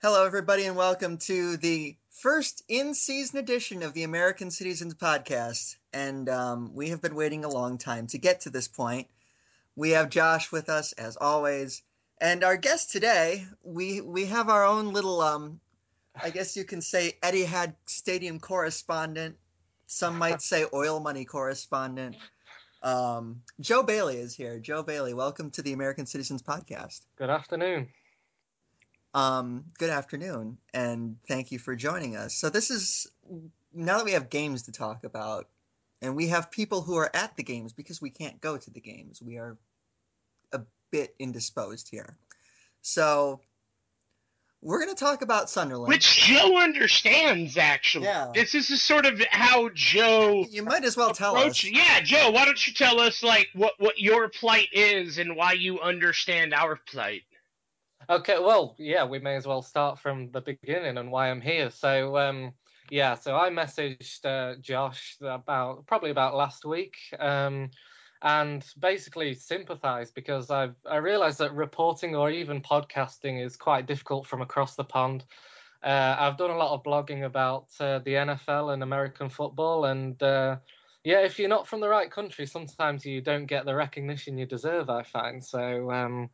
Hello, everybody, and welcome to the first in season edition of the American Cityzens Podcast. And um, we have been waiting a long time to get to this point. We have Josh with us, as always. And our guest today, we, we have our own little, um, I guess you can say, Etihad Stadium correspondent. Some might say oil money correspondent. Um, Joe Bailey is here. Joe Bailey, welcome to the American Cityzens Podcast. Good afternoon. Um, good afternoon, and thank you for joining us. So this is now that we have games to talk about, and we have people who are at the games because we can't go to the games. We are a bit indisposed here. So we're going to talk about Sunderland. Which Joe understands, actually. Yeah. This is sort of how Joe. you might as well tell us. Yeah, Joe, why don't you tell us, like, what, what your plight is and why you understand our plight? Okay, well, yeah, we may as well start from the beginning and why I'm here. So, um, yeah, so I messaged uh, Josh about probably about last week, um, and basically sympathised because I've I realised that reporting or even podcasting is quite difficult from across the pond. Uh, I've done a lot of blogging about uh, the NFL and American football, and uh, yeah, if you're not from the right country, sometimes you don't get the recognition you deserve. I find so. Um,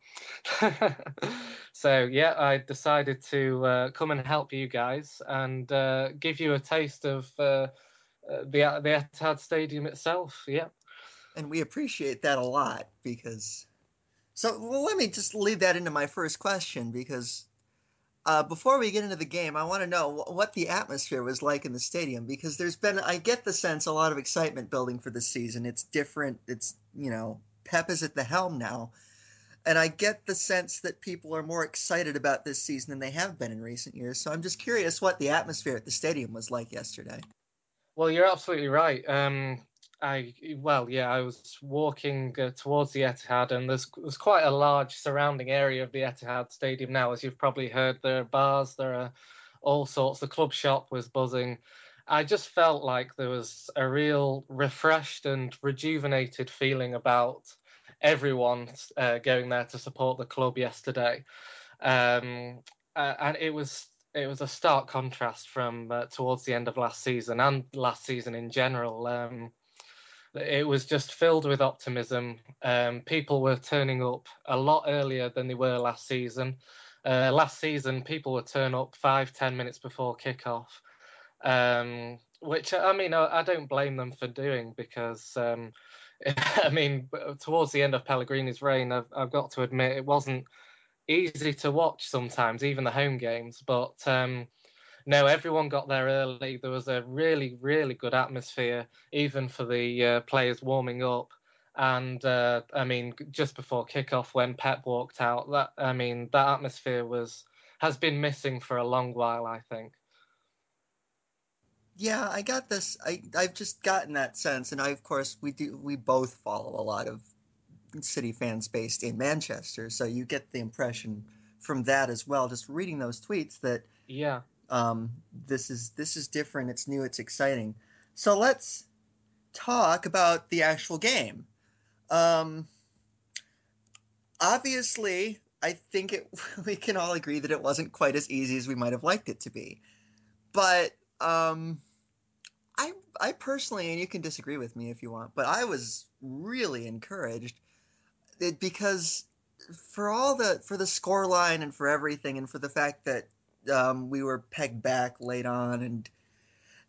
so yeah, I decided to uh, come and help you guys and uh, give you a taste of uh, uh, the the Etihad Stadium itself. Yeah. and we appreciate that a lot because so well, let me just lead that into my first question because uh, before we get into the game i want to know wh- what the atmosphere was like in the stadium because there's been i get the sense a lot of excitement building for the season it's different it's you know pep is at the helm now and i get the sense that people are more excited about this season than they have been in recent years so i'm just curious what the atmosphere at the stadium was like yesterday Well, you're absolutely right. Um, I well, yeah, I was walking uh, towards the Etihad, and there's there's quite a large surrounding area of the Etihad Stadium now, as you've probably heard. There are bars, there are all sorts. The club shop was buzzing. I just felt like there was a real refreshed and rejuvenated feeling about everyone uh, going there to support the club yesterday, um, uh, and it was it was a stark contrast from uh, towards the end of last season and last season in general. Um, it was just filled with optimism. Um, people were turning up a lot earlier than they were last season. Uh, last season, people would turn up five, ten minutes before kickoff, um, which I mean, I, I don't blame them for doing because, um, I mean, towards the end of Pellegrini's reign, I've, I've got to admit it wasn't easy to watch sometimes, even the home games. But um, no, everyone got there early. There was a really, really good atmosphere, even for the uh, players warming up. And uh, I mean, just before kickoff, when Pep walked out, that I mean, that atmosphere was has been missing for a long while. I think. Yeah, I got this. I I've just gotten that sense, and I of course we do. We both follow a lot of City fans based in Manchester, so you get the impression from that as well. Just reading those tweets that Yeah. Um, this is this is different. It's new. It's exciting. So let's talk about the actual game. Um, obviously, I think it, we can all agree that it wasn't quite as easy as we might have liked it to be. But um, I I personally, and you can disagree with me if you want, but I was really encouraged because for all the for the score line and for everything and for the fact that um, we were pegged back late on and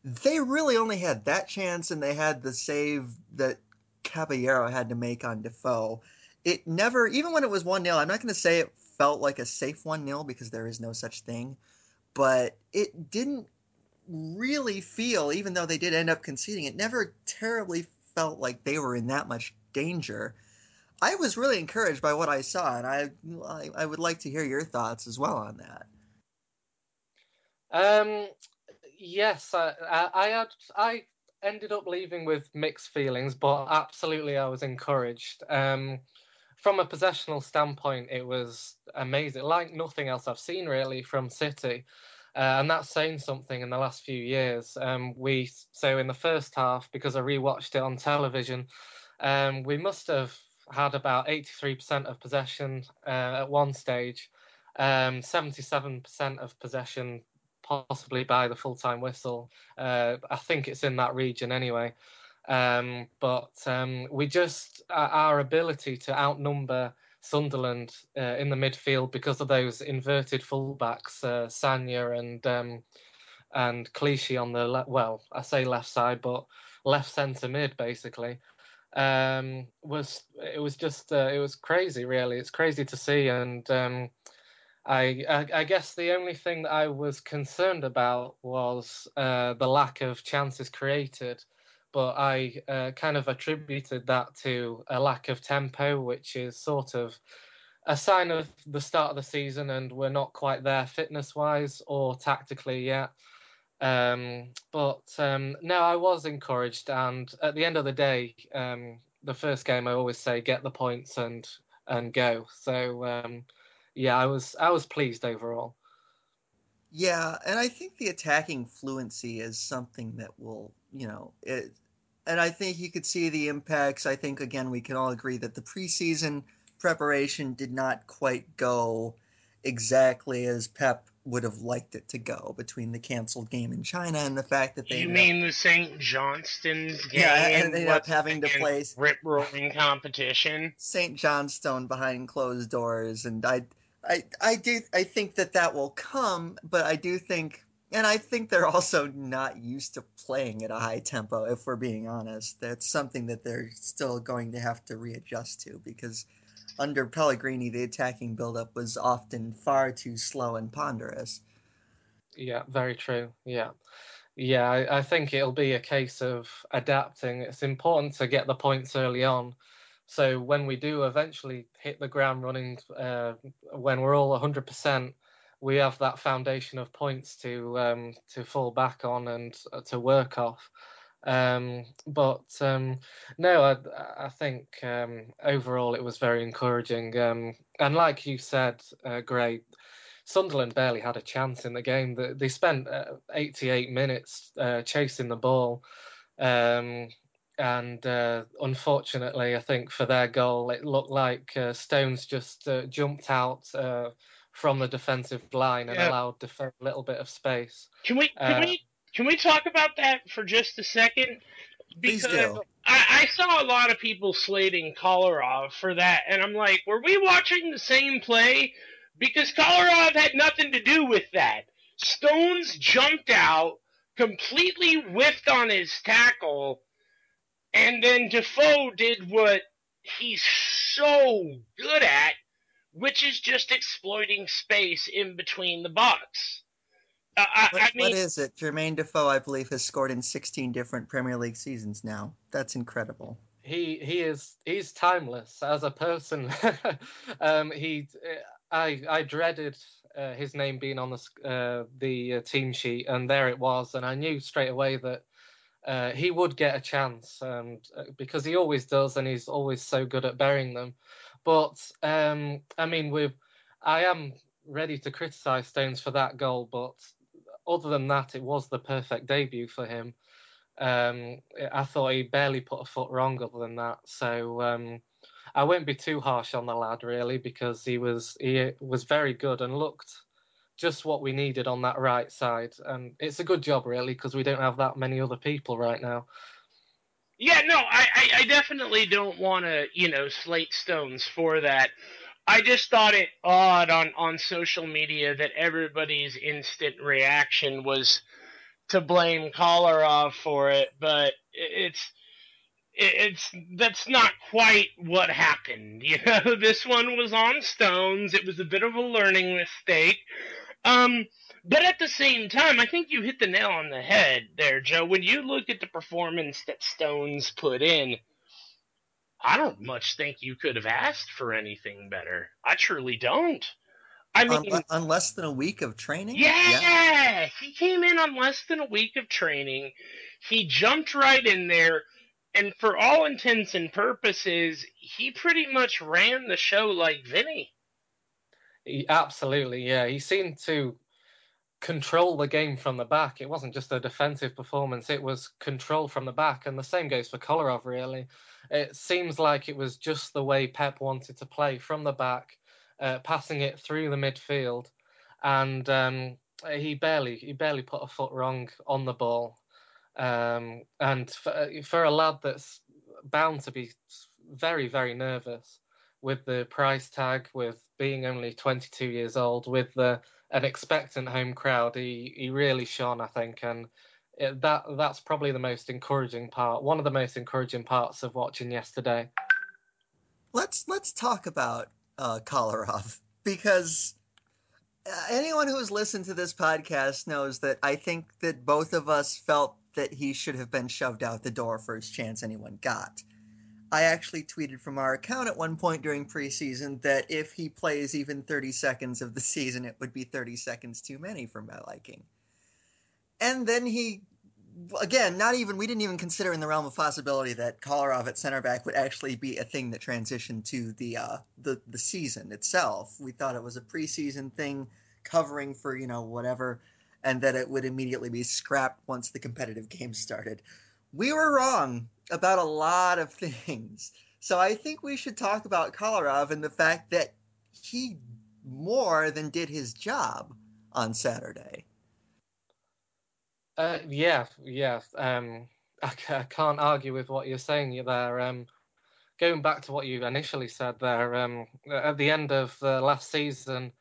they really only had that chance and they had the save that Caballero had to make on Defoe. It never, even when it was 1 0, I'm not going to say it felt like a safe 1 0 because there is no such thing, but it didn't really feel, even though they did end up conceding, it never terribly felt like they were in that much danger. I was really encouraged by what I saw, and I, I, I would like to hear your thoughts as well on that. Um, yes, I, I, I had I ended up leaving with mixed feelings, but absolutely I was encouraged. Um, from a possessional standpoint, it was amazing, like nothing else I've seen really from City, uh, and that's saying something in the last few years. Um, we so in the first half because I rewatched it on television, um, we must have had about 83% of possession uh, at one stage. Um, 77% of possession, possibly by the full time whistle. Uh, I think it's in that region anyway. Um, but um, we just, our ability to outnumber Sunderland uh, in the midfield because of those inverted fullbacks, uh, Sagna and um, and Clichy on the le- well, I say left side, but left centre mid basically. Um, was it was just uh, it was crazy really. It's crazy to see, and um, I, I, guess the only thing that I was concerned about was uh, the lack of chances created but I uh, kind of attributed that to a lack of tempo, which is sort of a sign of the start of the season, and we're not quite there fitness wise or tactically yet. Um, but um, no, I was encouraged, and at the end of the day, um, the first game I always say get the points and and go. So um, yeah, I was I was pleased overall. Yeah, and I think the attacking fluency is something that will, you know, it, and I think you could see the impacts. I think again we can all agree that the preseason preparation did not quite go exactly as Pep would have liked it to go between the canceled game in China and the fact that they you mean the St. Johnstone's game? Yeah, and they ended up having to play rip roaring competition. St. Johnstone behind closed doors, and I, I, I do I think that that will come, but I do think and I think they're also not used to playing at a high tempo. If we're being honest, that's something that they're still going to have to readjust to because under Pellegrini, the attacking buildup was often far too slow and ponderous. Yeah, very true. Yeah. Yeah, I, I, think it'll be a case of adapting. It's important to get the points early on. So when we do eventually hit the ground running, uh, when we're all 100%, we have that foundation of points to um, to fall back on and uh, to work off. Um, but um, no, I, I think um, overall it was very encouraging. Um, and like you said, uh, Sunderland barely had a chance in the game. They, they spent uh, 88 minutes uh, chasing the ball. Um, and uh, unfortunately, I think for their goal, it looked like uh, Stones just uh, jumped out uh, from the defensive line and yeah. allowed a little bit of space. Can we can uh, we can we talk about that for just a second? Because I, I, saw a lot of people slating Kolarov for that, and I'm like, were we watching the same play? Because Kolarov had nothing to do with that. Stones jumped out, completely whiffed on his tackle, and then Defoe did what he's so good at, which is just exploiting space in between the box. Uh, I, what, I mean, what is it? Jermaine Defoe, I believe, has scored in 16 different Premier League seasons now. That's incredible. He he is he's timeless as a person. um, he I I dreaded uh, his name being on the uh, the uh, team sheet, and there it was, and I knew straight away that. Uh, he would get a chance um, because he always does, and he's always so good at burying them. But um, I mean, we I am ready to criticise Stones for that goal, but other than that, it was the perfect debut for him. Um, I thought he barely put a foot wrong other than that. So um, I won't be too harsh on the lad really because he was he was very good and looked just what we needed on that right side. And it's a good job really because we don't have that many other people right now. Yeah, no, I, I, I definitely don't want to, you know, slate stones for that. I just thought it odd on, on social media that everybody's instant reaction was to blame Kolarov for it, but it's it's that's not quite what happened. You know, this one was on Stones. It was a bit of a learning mistake. Um, but at the same time, I think you hit the nail on the head there, Joe. When you look at the performance that Stones put in, I don't much think you could have asked for anything better. I truly don't. I mean, on, on less than a week of training. Yeah, yeah, he came in on less than a week of training. He jumped right in there, and for all intents and purposes, he pretty much ran the show like Vinny. He, absolutely, yeah. He seemed to control the game from the back. It wasn't just a defensive performance, it was control from the back. And the same goes for Kolarov, really. It seems like it was just the way Pep wanted to play from the back uh, passing it through the midfield, and um, he barely he barely put a foot wrong on the ball. Um, and for, for a lad that's bound to be very very nervous with the price tag, with being only 22 years old, with the an expectant home crowd, he he really shone, I think, and it, that that's probably the most encouraging part. One of the most encouraging parts of watching yesterday. Let's let's talk about uh, Kolarov because uh, anyone who has listened to this podcast knows that I think that both of us felt that he should have been shoved out the door first chance anyone got. I actually tweeted from our account at one point during preseason that if he plays even 30 seconds of the season, it would be 30 seconds too many for my liking. And then he, again, not even, we didn't even consider in the realm of possibility that Kolarov at center back would actually be a thing that transitioned to the, uh, the, the season itself. We thought it was a preseason thing covering for, you know, whatever, and that it would immediately be scrapped once the competitive game started. We were wrong about a lot of things. So I think we should talk about Kolarov and the fact that he more than did his job on Saturday. Uh, yeah, yeah. Um, I, I, can't argue with what you're saying there. Um, going back to what you initially said there, um, at the end of the last season,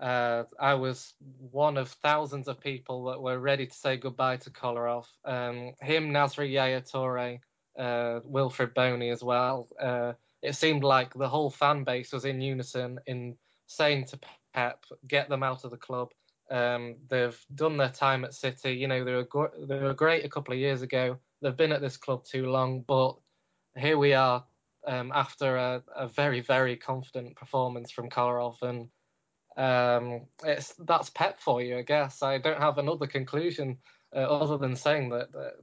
uh, I was one of thousands of people that were ready to say goodbye to Kolarov. Um, him, Nasri Yaya Toure, uh, Wilfried Bony as well. Uh, it seemed like the whole fan base was in unison in saying to Pep, get them out of the club. Um, they've done their time at City. You know, they were, go- they were great a couple of years ago. They've been at this club too long, but here we are um, after a, a, very, very confident performance from Kolarov. And um, it's that's Pep for you, I guess. I don't have another conclusion uh, other than saying that, that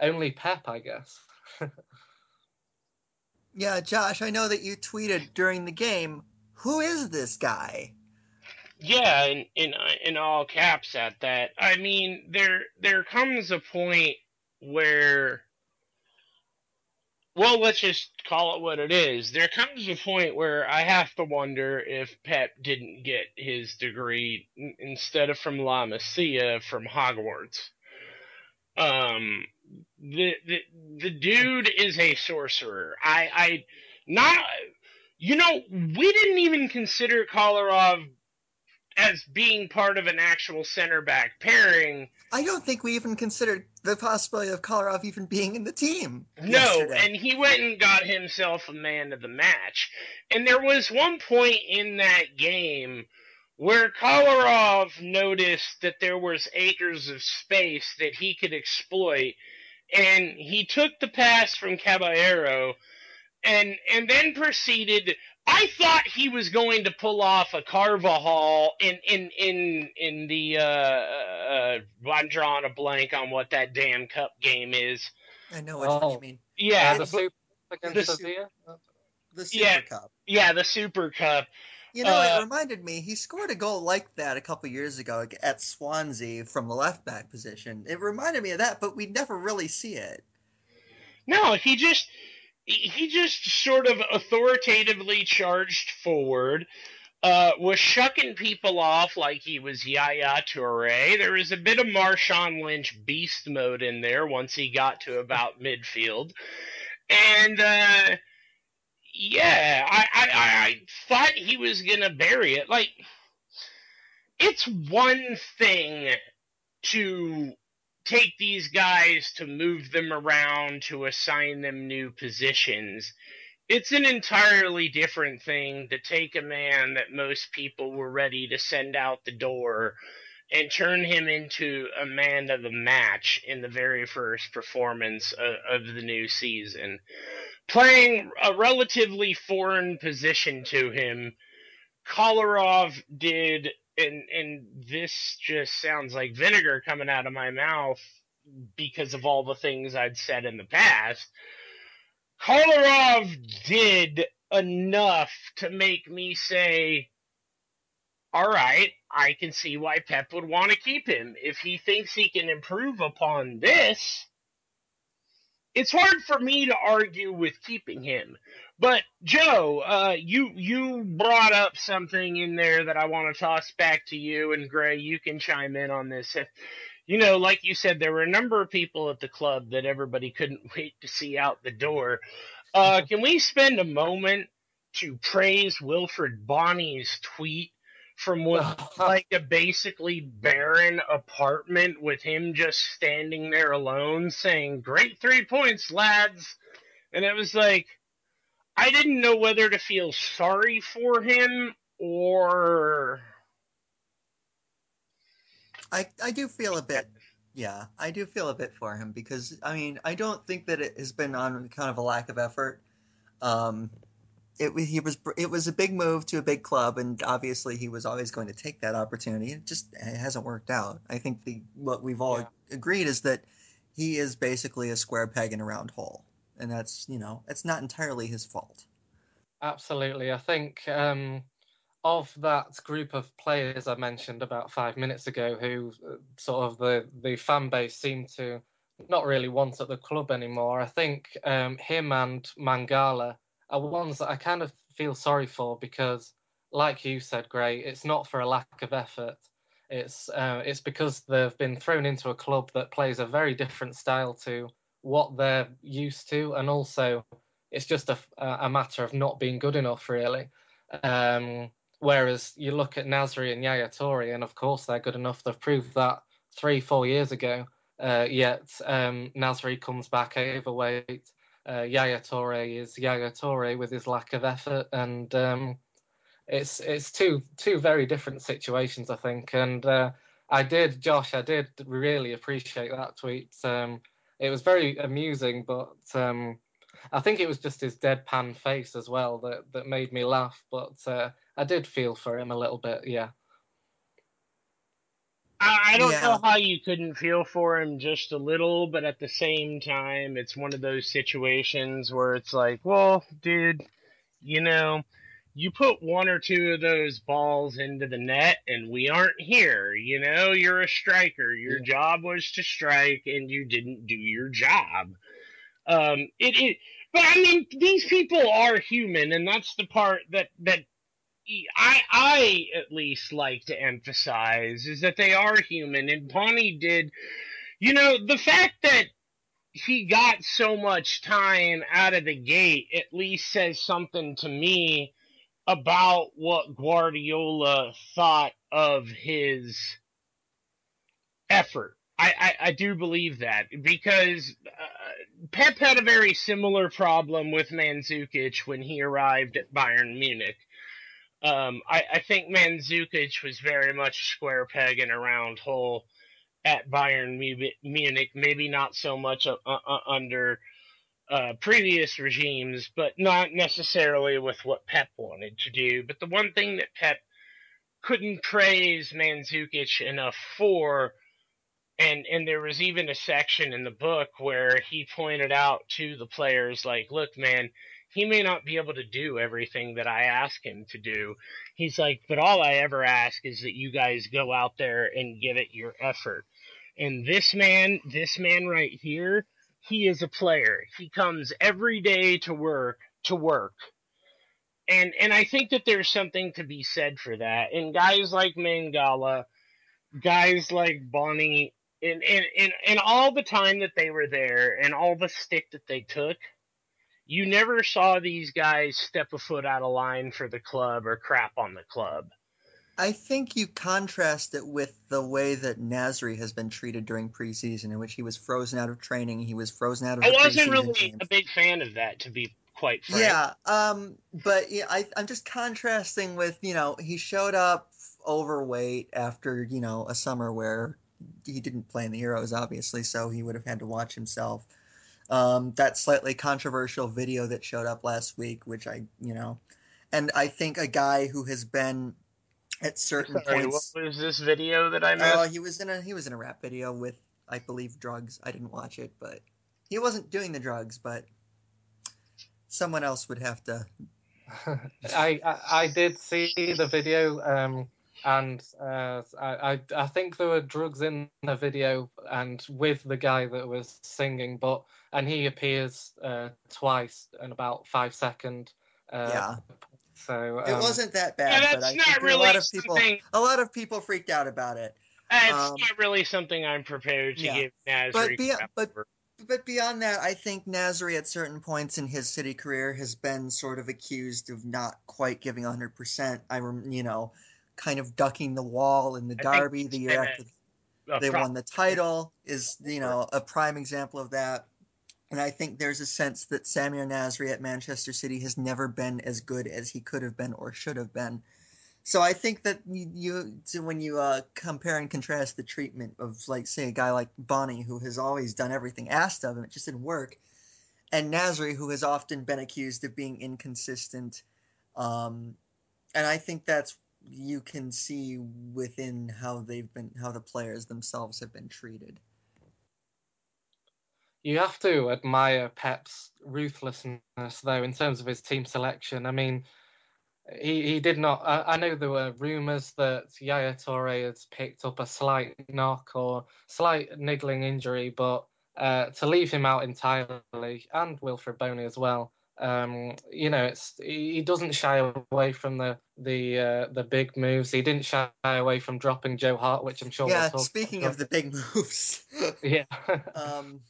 only Pep, I guess. yeah, Josh, I know that you tweeted during the game. Who is this guy? Yeah, in in in all caps at that. I mean, there there comes a point where well, let's just call it what it is. There comes a point where I have to wonder if Pep didn't get his degree instead of from La Masia from Hogwarts. Um, the the the dude is a sorcerer. I I not you know we didn't even consider Kolarov as being part of an actual center back pairing. I don't think we even considered the possibility of Kolarov even being in the team. No, yesterday. and he went and got himself a man of the match. And there was one point in that game where Kolarov noticed that there was acres of space that he could exploit and he took the pass from Caballero and and then proceeded I thought he was going to pull off a Carvajal in in in in the uh, uh, I'm drawing a blank on what that damn cup game is. I know what oh. you mean. Yeah, uh, the, super, the, the Super yeah, Cup. Yeah, the Super Cup. You know, uh, it reminded me. He scored a goal like that a couple years ago at Swansea from the left back position. It reminded me of that, but we never really see it. No, if he just he just sort of authoritatively charged forward, uh, was shucking people off like he was Yaya Toure. There was a bit of Marshawn Lynch beast mode in there once he got to about midfield. And, uh, yeah, I, I, I thought he was to bury it. Like, it's one thing to take these guys to move them around to assign them new positions. It's an entirely different thing to take a man that most people were ready to send out the door and turn him into a man of the match in the very first performance of, of the new season. Playing a relatively foreign position to him, Kolarov did and and this just sounds like vinegar coming out of my mouth because of all the things I'd said in the past. Kolarov did enough to make me say, all right, I can see why Pep would want to keep him. If he thinks he can improve upon this, it's hard for me to argue with keeping him. But Joe, uh, you you brought up something in there that I want to toss back to you, and Grey, you can chime in on this. If, you know, like you said, there were a number of people at the club that everybody couldn't wait to see out the door. Uh, can we spend a moment to praise Wilfried Bony's tweet from what like a basically barren apartment with him just standing there alone saying, Great three points, lads. And it was like, I didn't know whether to feel sorry for him or. I, I do feel a bit yeah, I do feel a bit for him because I mean I don't think that it has been on kind of a lack of effort. Um, it he was it was a big move to a big club, and obviously he was always going to take that opportunity. It just it hasn't worked out. I think the what we've all yeah. agreed is that he is basically a square peg in a round hole, and that's you know it's not entirely his fault. Absolutely, I think um, of that group of players I mentioned about five minutes ago, who uh, sort of the the fan base seemed to not really want at the club anymore. I think um, him and Mangala are ones that I kind of feel sorry for because, like you said, Grey, it's not for a lack of effort. It's uh, it's because they've been thrown into a club that plays a very different style to what they're used to, and also it's just a, a matter of not being good enough, really. Um, whereas you look at Nasri and Yaya Toure, and of course they're good enough. They've proved that three, four years ago. Uh, yet um, Nasri comes back overweight uh, Yaya Toure is Yaya Toure with his lack of effort, and um, it's it's two two very different situations, I think. And uh, I did, Josh, I did really appreciate that tweet. Um, it was very amusing, but um, I think it was just his deadpan face as well that that made me laugh. But uh, I did feel for him a little bit, yeah. I, I don't yeah. know how you couldn't feel for him just a little, but at the same time, it's one of those situations where it's like, well, dude, you know, you put one or two of those balls into the net and we aren't here. You know, you're a striker. Your yeah. job was to strike and you didn't do your job. Um, it, it, but I mean, these people are human, and that's the part that that I I at least like to emphasize is that they are human, and Bony did. You know, the fact that he got so much time out of the gate at least says something to me about what Guardiola thought of his effort. I, I, I do believe that because uh, Pep had a very similar problem with Mandzukic when he arrived at Bayern Munich. Um, I, I think Mandzukic was very much square peg in a round hole at Bayern Munich. Maybe not so much uh, uh, under uh, previous regimes, but not necessarily with what Pep wanted to do. But the one thing that Pep couldn't praise Mandzukic enough for, and and there was even a section in the book where he pointed out to the players, like, look, man he may not be able to do everything that I ask him to do. He's like, but all I ever ask is that you guys go out there and give it your effort. And this man, this man right here, he is a player. He comes every day to work to work. And and I think that there's something to be said for that. And guys like Mangala, guys like Bony, and, and, and, and all the time that they were there and all the stick that they took – you never saw these guys step a foot out of line for the club or crap on the club. I think you contrast it with the way that Nasri has been treated during preseason, in which he was frozen out of training. He was frozen out of. I wasn't really games. a big fan of that, to be quite frank. Yeah, um, but yeah, I, I'm just contrasting with you know he showed up overweight after you know a summer where he didn't play in the Euros, obviously, so he would have had to watch himself um, that slightly controversial video that showed up last week, which I, you know, and I think a guy who has been at certain Sorry, points. What was this video that I missed? Oh, he was in a he was in a rap video with, I believe, drugs. I didn't watch it, but he wasn't doing the drugs, but someone else would have to. I, I, I did see the video. Um, and uh, I, I I think there were drugs in the video and with the guy that was singing, but and he appears uh, twice in about five second. Uh, Yeah. So It um, wasn't that bad, Yeah, but that's I not think really a lot of people. something. A lot of people freaked out about it. That's Um, not really something I'm prepared to yeah. give Nasri. But be, but but beyond that, I think Nasri at certain points in his city career has been sort of accused of not quite giving 100%. I rem, you know, kind of ducking the wall in the I derby the year after they pro- won the title is you know a prime example of that. And I think there's a sense that Samir Nasri at Manchester City has never been as good as he could have been or should have been. So I think that you, you so when you uh, compare and contrast the treatment of like say a guy like Bony who has always done everything asked of him, it just didn't work, and Nasri who has often been accused of being inconsistent, um, and I think that's you can see within how they've been how the players themselves have been treated. You have to admire Pep's ruthlessness, though, in terms of his team selection. I mean, he, he did not. I, I know there were rumours that Yaya Toure has picked up a slight knock or slight niggling injury, but uh, to leave him out entirely, and Wilfried Bony as well, um, you know, it's he he doesn't shy away from the the uh, the big moves. He didn't shy away from dropping Joe Hart, which I'm sure. yeah, we'll talk speaking about. of the big moves, yeah. um,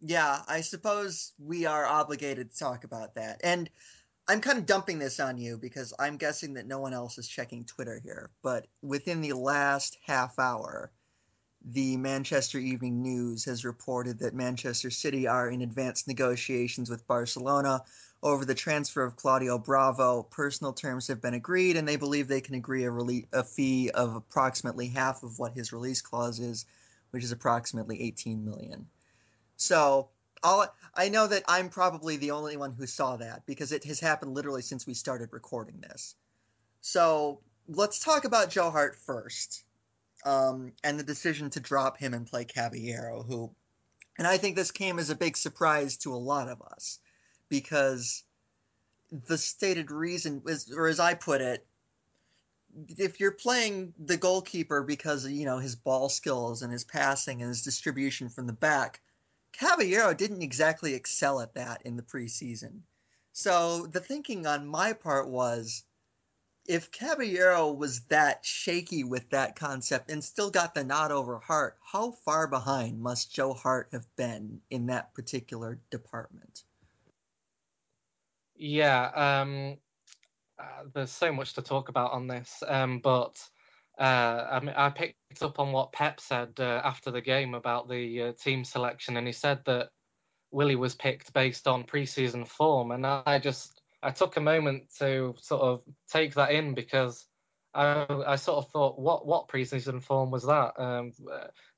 yeah, I suppose we are obligated to talk about that. And I'm kind of dumping this on you because I'm guessing that no one else is checking Twitter here. But within the last half hour, the Manchester Evening News has reported that Manchester City are in advanced negotiations with Barcelona over the transfer of Claudio Bravo. Personal terms have been agreed, and they believe they can agree a, rele- a fee of approximately half of what his release clause is, which is approximately 18 million. So all I know that I'm probably the only one who saw that because it has happened literally since we started recording this. So let's talk about Joe Hart first, um, and the decision to drop him and play Caballero, who, and I think this came as a big surprise to a lot of us because the stated reason is, or as I put it, if you're playing the goalkeeper because you know his ball skills and his passing and his distribution from the back Caballero didn't exactly excel at that in the preseason. So the thinking on my part was if Caballero was that shaky with that concept and still got the nod over Hart, how far behind must Joe Hart have been in that particular department? Yeah, um, uh, there's so much to talk about on this, um, but uh, I, I picked up on what Pep said uh, after the game about the uh, team selection, and he said that Willie was picked based on preseason form, and I just I took a moment to sort of take that in because I, I sort of thought, what what preseason form was that? Um,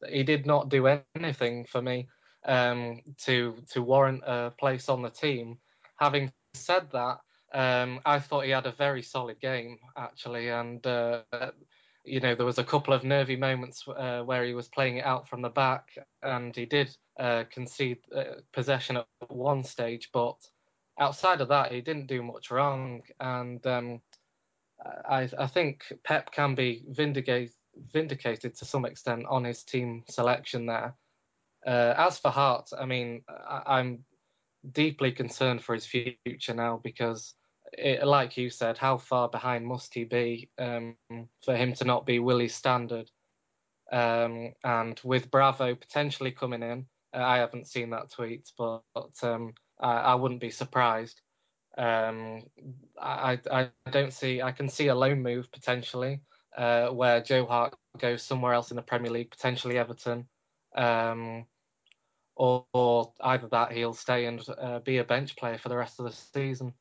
he did not do anything for me um, to to warrant a place on the team. Having said that, um, I thought he had a very solid game actually, and uh, you know there was a couple of nervy moments uh, where he was playing it out from the back, and he did uh, concede uh, possession at one stage, but outside of that, he didn't do much wrong, and um, I, I think Pep can be vindicate, vindicated to some extent on his team selection there. Uh, as for Hart, I mean, I, I'm deeply concerned for his future now because, it, like you said, how far behind must he be um, for him to not be Willie's standard? Um, and with Bravo potentially coming in, uh, I haven't seen that tweet, but, but um, I, I, wouldn't be surprised. Um, I, I don't see. I can see a loan move potentially uh, where Joe Hart goes somewhere else in the Premier League, potentially Everton, um, or, or, either that he'll stay and uh, be a bench player for the rest of the season.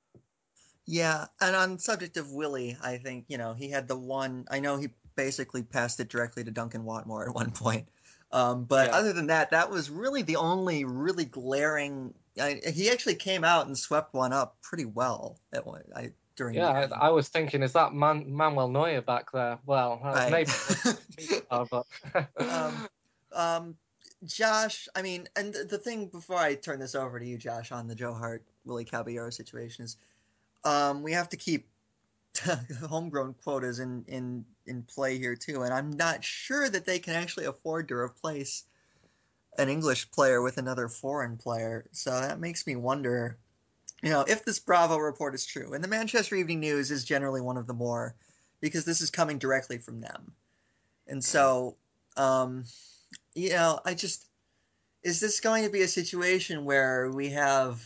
Yeah, and on subject of Willie, I think you know he had the one. I know he basically passed it directly to Duncan Watmore at one point. Um, but yeah. other than that, that was really the only really glaring. I, he actually came out and swept one up pretty well at one, I, during. Yeah, I, I, was thinking, is that Man, Manuel Neuer back there? Well, right. maybe. but... um, um, Josh, I mean, and the thing before I turn this over to you, Josh, on the Joe Hart Willie Caballero situation is, um, we have to keep homegrown quotas in in in play here too, and I'm not sure that they can actually afford to replace an English player with another foreign player. So that makes me wonder, you know, if this Bravo report is true. And the Manchester Evening News is generally one of the more because this is coming directly from them. And so, um, you know, I just is this going to be a situation where we have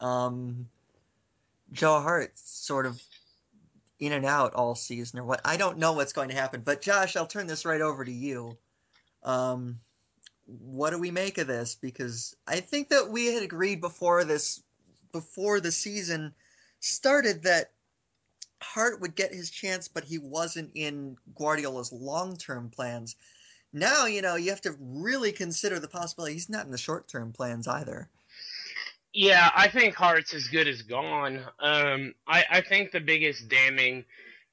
um, Joe Hart sort of in and out all season or what? I don't know what's going to happen. But Josh, I'll turn this right over to you. Um, what do we make of this? Because I think that we had agreed before this, before the season started, that Hart would get his chance, but he wasn't in Guardiola's long term plans. Now, you know, you have to really consider the possibility he's not in the short term plans either. Yeah, I think Hart's as good as gone. Um, I, I think the biggest damning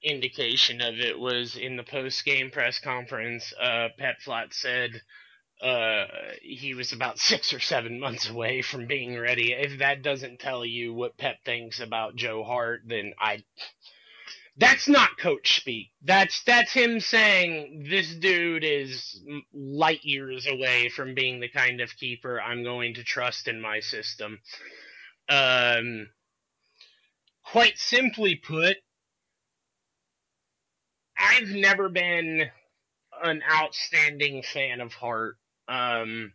indication of it was in the post game press conference. Uh, Pep Flat said uh, he was about six or seven months away from being ready. If that doesn't tell you what Pep thinks about Joe Hart, then I that's not coach speak. That's that's him saying this dude is light years away from being the kind of keeper I'm going to trust in my system. Um, quite simply put, I've never been an outstanding fan of Hart. Um,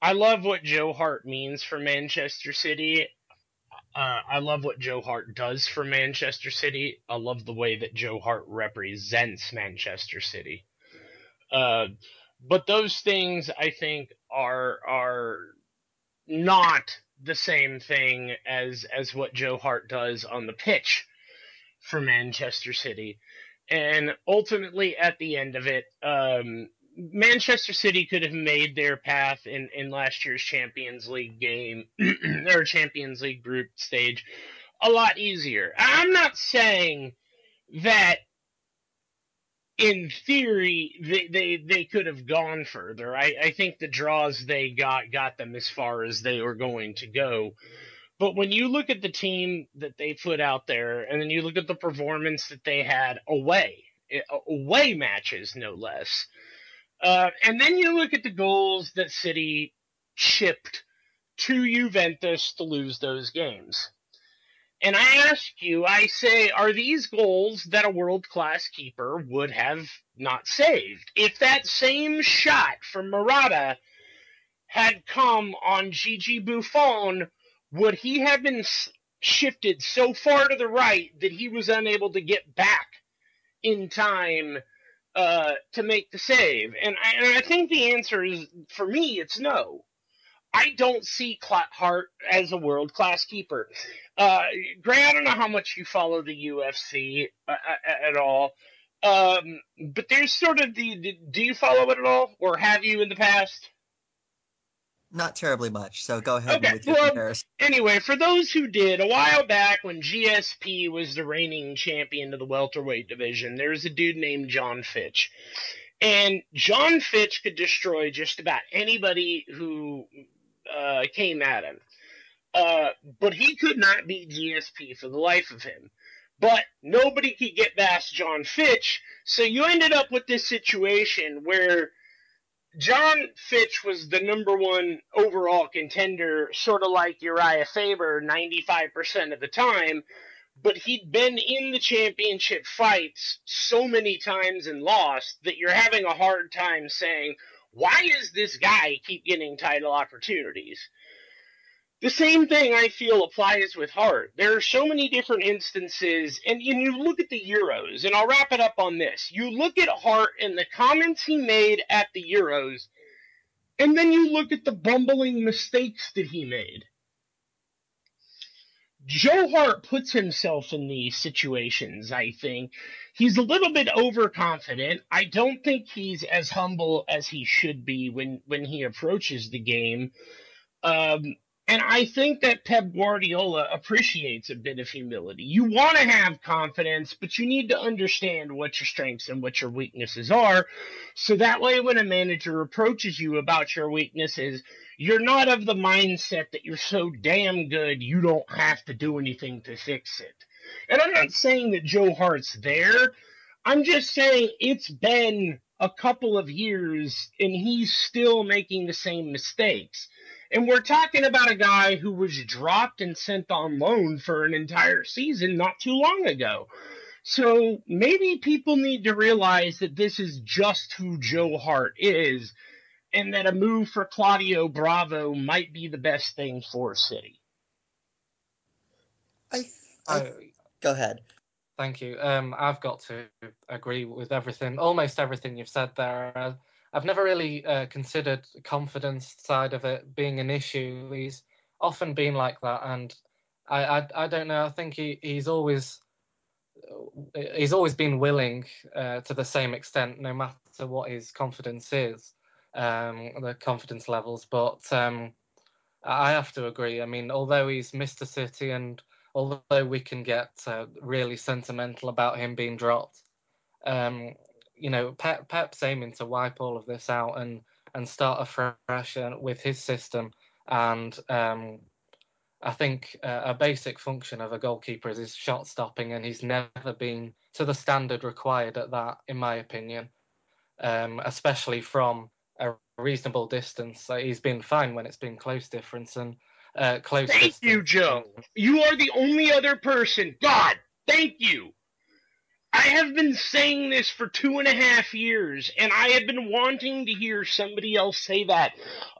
I love what Joe Hart means for Manchester City. Uh, I love what Joe Hart does for Manchester City. I love the way that Joe Hart represents Manchester City. Uh, but those things I think are are not the same thing as as what Joe Hart does on the pitch for Manchester City. And ultimately, at the end of it, um, Manchester City could have made their path in, in last year's Champions League game or Champions League group stage a lot easier. I'm not saying that in theory they, they, they could have gone further. I, I think the draws they got got them as far as they were going to go. But when you look at the team that they put out there and then you look at the performance that they had away, eh, away matches no less, uh, and then you look at the goals that City chipped to Juventus to lose those games. And I ask you, I say, are these goals that a world class keeper would have not saved? If that same shot from Morata had come on Gigi Buffon, would he have been shifted so far to the right that he was unable to get back in time uh, to make the save? And I, and I think the answer is, for me, it's no. I don't see Clat Hart as a world class keeper. Uh, Grey, I don't know how much you follow the UFC uh, at all, um, but there's sort of the. Do you follow it at all, or have you in the past? Not terribly much. So go ahead okay. with your well, comparison. Anyway, for those who did, a while back when GSP was the reigning champion of the welterweight division, there was a dude named Jon Fitch. And Jon Fitch could destroy just about anybody who uh, came at him. Uh, but he could not beat GSP for the life of him. But nobody could get past Jon Fitch, so you ended up with this situation where Jon Fitch was the number one overall contender, sort of like Urijah Faber 95% of the time, but he'd been in the championship fights so many times and lost that you're having a hard time saying, why is this guy keep getting title opportunities? The same thing I feel applies with Hart. There are so many different instances, and, and you look at the Euros, and I'll wrap it up on this. You look at Hart and the comments he made at the Euros, and then you look at the bumbling mistakes that he made. Joe Hart puts himself in these situations, I think. He's a little bit overconfident. I don't think he's as humble as he should be when, when he approaches the game. Um, and I think that Pep Guardiola appreciates a bit of humility. You want to have confidence, but you need to understand what your strengths and what your weaknesses are. So that way, when a manager approaches you about your weaknesses, you're not of the mindset that you're so damn good you don't have to do anything to fix it. And I'm not saying that Joe Hart's there. I'm just saying it's been a couple of years and he's still making the same mistakes. And we're talking about a guy who was dropped and sent on loan for an entire season not too long ago. So maybe people need to realize that this is just who Joe Hart is and that a move for Claudio Bravo might be the best thing for City. I, I, I go ahead. Thank you. Um, I've got to agree with everything, almost everything you've said there. I've never really uh, considered confidence side of it being an issue. He's often been like that, and I, I, I don't know. I think he, he's always he's always been willing uh, to the same extent, no matter what his confidence is, um, the confidence levels. But um, I have to agree. I mean, although he's Mr. City, and although we can get uh, really sentimental about him being dropped, um, you know, Pep, Pep's aiming to wipe all of this out and and start afresh with his system. And um, I think uh, a basic function of a goalkeeper is his shot stopping, and he's never been to the standard required at that, in my opinion. Um, especially from a reasonable distance. Uh, he's been fine when it's been close difference and uh, close. Thank distance. you, Joe. You are the only other person. God, thank you I have been saying this for two and a half years, and I have been wanting to hear somebody else say that.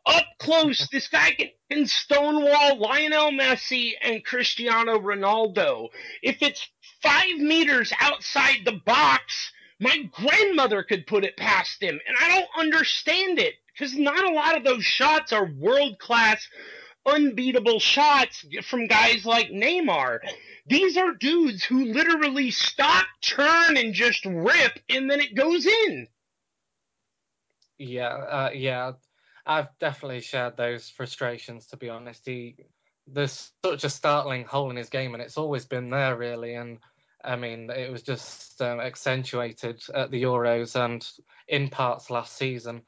Up close, this guy can, can stonewall Lionel Messi and Cristiano Ronaldo. If it's five meters outside the box, my grandmother could put it past him, and I don't understand it because not a lot of those shots are world class, unbeatable shots from guys like Neymar. These are dudes who literally stop, turn, and just rip, and then it goes in. Yeah, uh, yeah, I've definitely shared those frustrations. To be honest, he there's such a startling hole in his game, and it's always been there, really. And I mean, it was just um, accentuated at the Euros and in parts last season.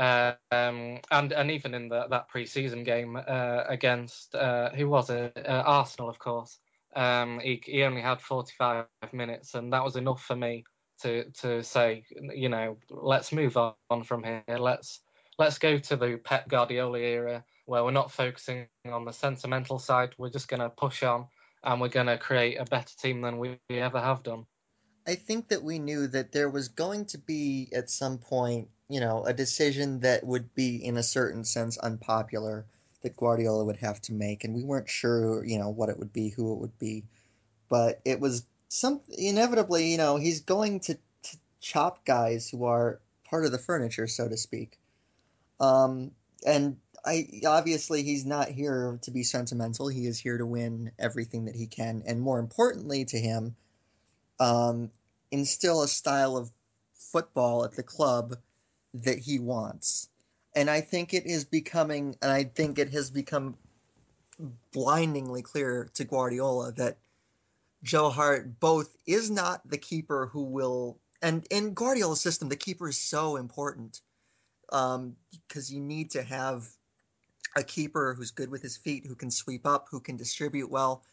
Um, and and even in the, that pre-season game uh, against uh, who was it? Uh, Arsenal, of course. Um, he, he only had 45 minutes, and that was enough for me to to say, you know, let's move on from here. Let's let's go to the Pep Guardiola era where we're not focusing on the sentimental side. We're just going to push on, and we're going to create a better team than we ever have done. I think that we knew that there was going to be at some point, you know, a decision that would be in a certain sense unpopular that Guardiola would have to make, and we weren't sure, you know, what it would be, who it would be, but it was some inevitably, you know, he's going to, to chop guys who are part of the furniture, so to speak. Um, and I obviously he's not here to be sentimental. He is here to win everything that he can, and more importantly to him, um, instill a style of football at the club that he wants and I think it is becoming, and I think it has become blindingly clear to Guardiola that Joe Hart both is not the keeper who will, and in Guardiola's system, the keeper is so important because um, you need to have a keeper who's good with his feet, who can sweep up, who can distribute well.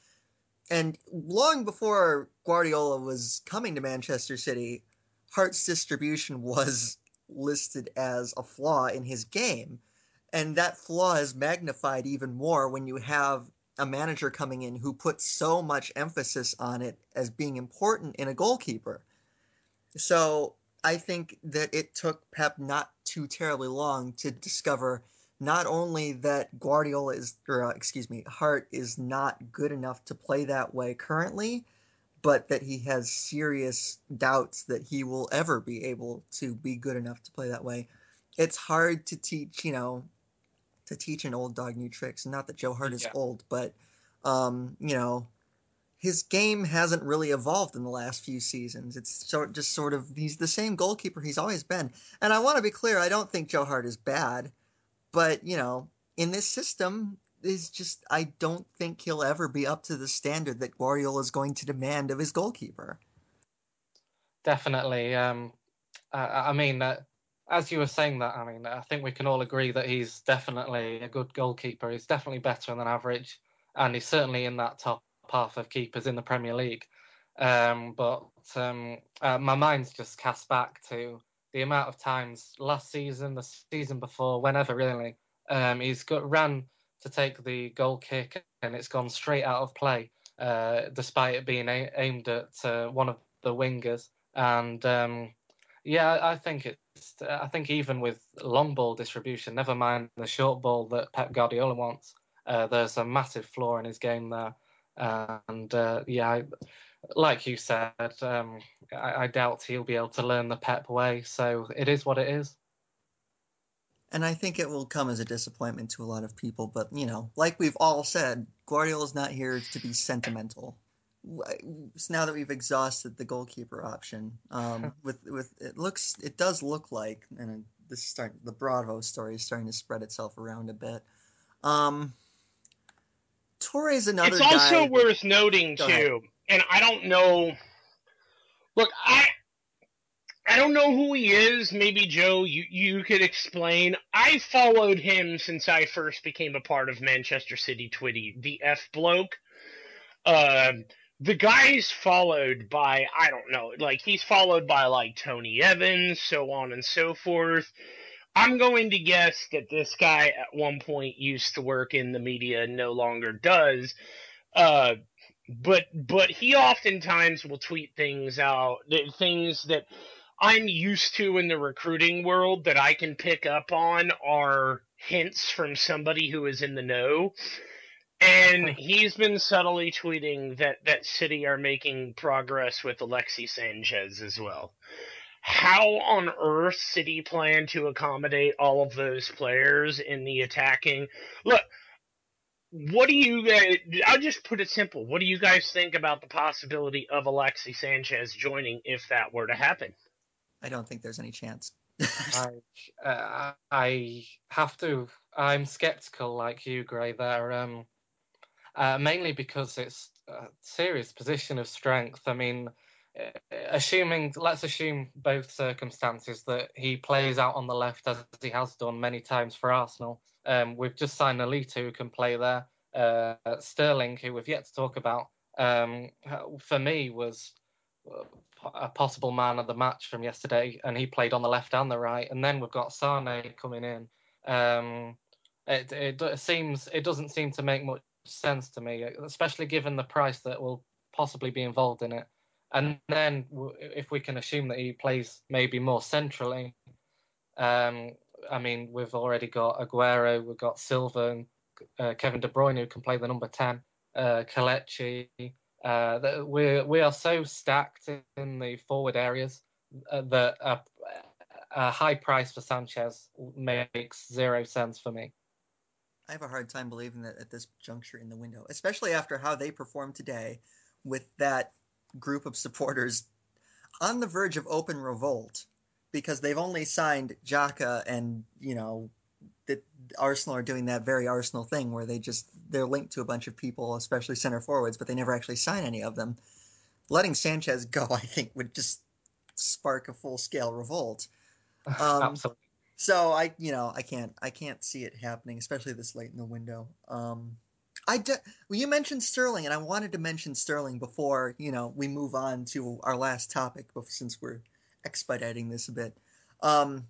And long before Guardiola was coming to Manchester City, Hart's distribution was listed as a flaw in his game. And that flaw is magnified even more when you have a manager coming in who puts so much emphasis on it as being important in a goalkeeper. So I think that it took Pep not too terribly long to discover not only that Guardiola is, or uh, excuse me, Hart is not good enough to play that way currently, but that he has serious doubts that he will ever be able to be good enough to play that way. It's hard to teach, you know, to teach an old dog new tricks. Not that Joe Hart is yeah. old, but um, you know, his game hasn't really evolved in the last few seasons. It's sort just sort of he's the same goalkeeper he's always been. And I want to be clear, I don't think Joe Hart is bad, but you know, in this system, is just I don't think he'll ever be up to the standard that Guardiola is going to demand of his goalkeeper. Definitely. Um, I, I mean, uh, as you were saying that, I mean, I think we can all agree that he's definitely a good goalkeeper. He's definitely better than average, and he's certainly in that top half of keepers in the Premier League. Um, but um, uh, my mind's just cast back to the amount of times last season, the season before, whenever really, um, he's got ran to take the goal kick and it's gone straight out of play, uh, despite it being a- aimed at uh, one of the wingers. And um, yeah, I think it's. I think even with long ball distribution, never mind the short ball that Pep Guardiola wants, uh, there's a massive flaw in his game there. And uh, yeah, I, like you said, um, I, I, doubt he'll be able to learn the Pep way. So it is what it is. And I think it will come as a disappointment to a lot of people. But, you know, like we've all said, Guardiola's not here to be sentimental. Now that we've exhausted the goalkeeper option, um, with with it looks it does look like, and this start the Bravo story is starting to spread itself around a bit. Um, Torre is another. It's also worth noting too, ahead. and I don't know. Look, I I don't know who he is. Maybe Joe, you you could explain. I followed him since I first became a part of Manchester City Twitty, the F bloke. Uh, the guy's followed by I don't know, like he's followed by like Tony Evans, so on and so forth. I'm going to guess that this guy at one point used to work in the media and no longer does. Uh, but but he oftentimes will tweet things out, things that I'm used to in the recruiting world that I can pick up on are hints from somebody who is in the know. And hmm. he's been subtly tweeting that, that City are making progress with Alexis Sanchez as well how on earth City plan to accommodate all of those players in the attacking. Look, what do you guys? I'll just put it simple. What do you guys think about the possibility of Alexis Sanchez joining if that were to happen? I don't think there's any chance. I, uh, I have to. I'm skeptical, like you, Grey. There, um, uh, mainly because it's a serious position of strength. I mean, assuming let's assume both circumstances that he plays out on the left as he has done many times for Arsenal. Um, we've just signed Nolito who can play there. Uh, Sterling, who we've yet to talk about, um, for me was a possible man of the match from yesterday, and he played on the left and the right. And then we've got Sane coming in. Um, it, it, it seems it doesn't seem to make much sense to me, especially given the price that will possibly be involved in it. And then if we can assume that he plays maybe more centrally, um, I mean, we've already got Aguero, we've got Silva and uh, Kevin De Bruyne who can play the number 10, uh, Kelechi. Uh, we we are so stacked in the forward areas uh, that a, a high price for Sanchez makes zero sense for me. I have a hard time believing that at this juncture in the window, especially after how they performed today with that group of supporters on the verge of open revolt because they've only signed Xhaka and you know that Arsenal are doing that very Arsenal thing where they just they're linked to a bunch of people, especially center forwards, but they never actually sign any of them. Letting Sanchez go, I think, would just spark a full scale revolt. Um, Absolutely. So I, you know, I can't, I can't see it happening, especially this late in the window. Um, I de- well, you mentioned Sterling, and I wanted to mention Sterling before you know we move on to our last topic, since we're expediting this a bit. Um,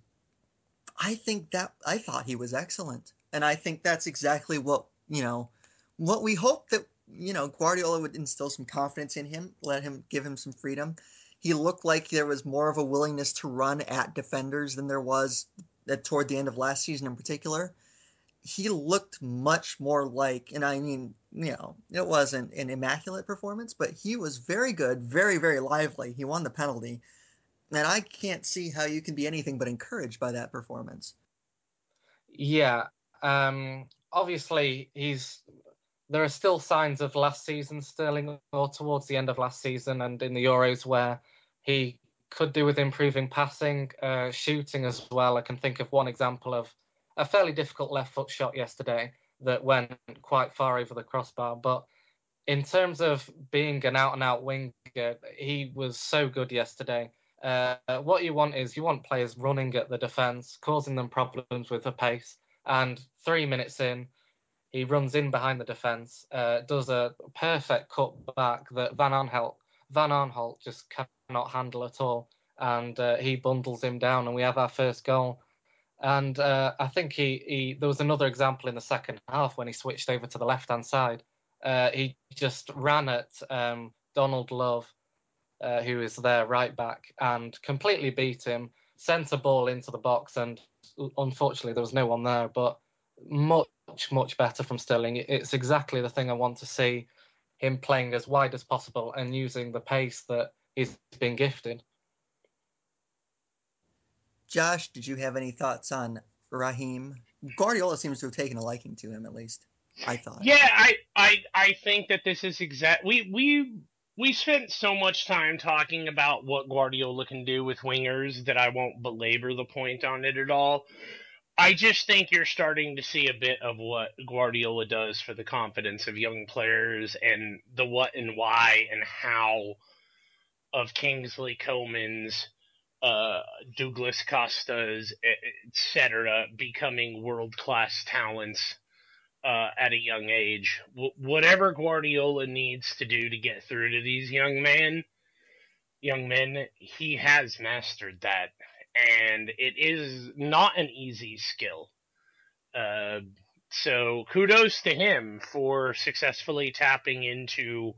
I think that I thought he was excellent, and I think that's exactly what you know what we hope that you know Guardiola would instill some confidence in him, let him give him some freedom. He looked like there was more of a willingness to run at defenders than there was at, toward the end of last season in particular he looked much more like, and I mean, you know, it wasn't an immaculate performance, but he was very good, very, very lively. He won the penalty. And I can't see how you can be anything but encouraged by that performance. Yeah. Um, obviously, he's. There are still signs of last season Sterling, or towards the end of last season, and in the Euros where he could do with improving passing, uh, shooting as well. I can think of one example of a fairly difficult left foot shot yesterday that went quite far over the crossbar. But in terms of being an out and out winger, he was so good yesterday. Uh, what you want is you want players running at the defence, causing them problems with the pace. And three minutes in, he runs in behind the defence, uh, does a perfect cut back that Van Aanholt Van Aanholt just cannot handle at all, and uh, he bundles him down, and we have our first goal. And uh, I think he, he there was another example in the second half when he switched over to the left hand side. Uh, he just ran at um, Donald Love, uh, who is their right back, and completely beat him. Sent a ball into the box, and unfortunately there was no one there. But much much better from Sterling. It's exactly the thing I want to see him playing as wide as possible and using the pace that he's been gifted. Josh, did you have any thoughts on Raheem? Guardiola seems to have taken a liking to him, at least. I thought. Yeah, I, I, I think that this is exact. We, we, we spent so much time talking about what Guardiola can do with wingers that I won't belabor the point on it at all. I just think you're starting to see a bit of what Guardiola does for the confidence of young players and the what and why and how of Kingsley Coman's, uh, Douglas Costa's, etc., becoming world class talents uh, at a young age. W- whatever Guardiola needs to do to get through to these young men, young men, he has mastered that and it is not an easy skill. Uh, so kudos to him for successfully tapping into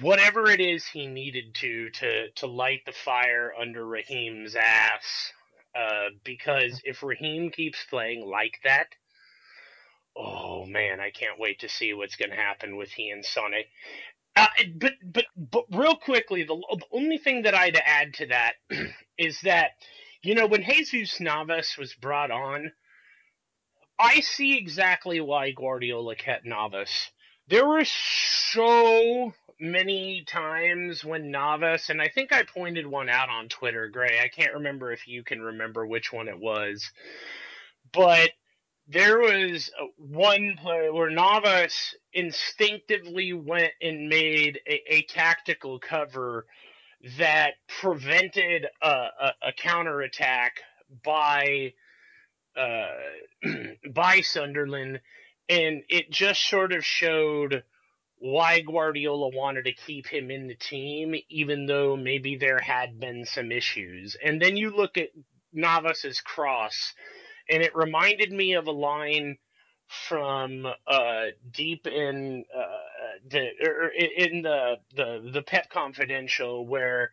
whatever it is he needed to to to light the fire under Raheem's ass. Uh, because if Raheem keeps playing like that, oh man, I can't wait to see what's going to happen with he and Sonny. Uh, but but but real quickly, the, the only thing that I'd add to that is that you know when Jesus Navas was brought on, I see exactly why Guardiola kept Navas. There were so many times when Navas, and I think I pointed one out on Twitter, Grey. I can't remember if you can remember which one it was, but there was one play where Navas instinctively went and made a, a tactical cover that prevented a, a, a counterattack by uh, by Sunderland, and it just sort of showed why Guardiola wanted to keep him in the team, even though maybe there had been some issues. And then you look at Navas's cross and it reminded me of a line from uh, deep in uh, the er, er in the the the Pep Confidential where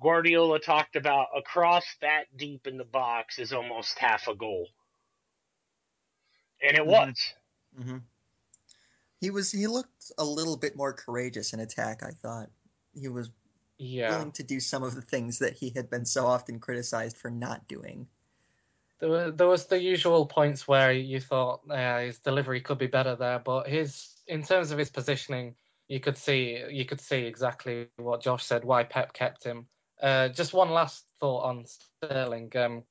Guardiola talked about across that deep in the box is almost half a goal, and it mm-hmm. was. Mm-hmm. He was. He looked a little bit more courageous in attack. I thought he was yeah. willing to do some of the things that he had been so often criticized for not doing there, there was the usual points where you thought uh, his delivery could be better there, but his in terms of his positioning, you could see you could see exactly what Josh said why Pep kept him. Uh, just one last thought on Sterling. Um,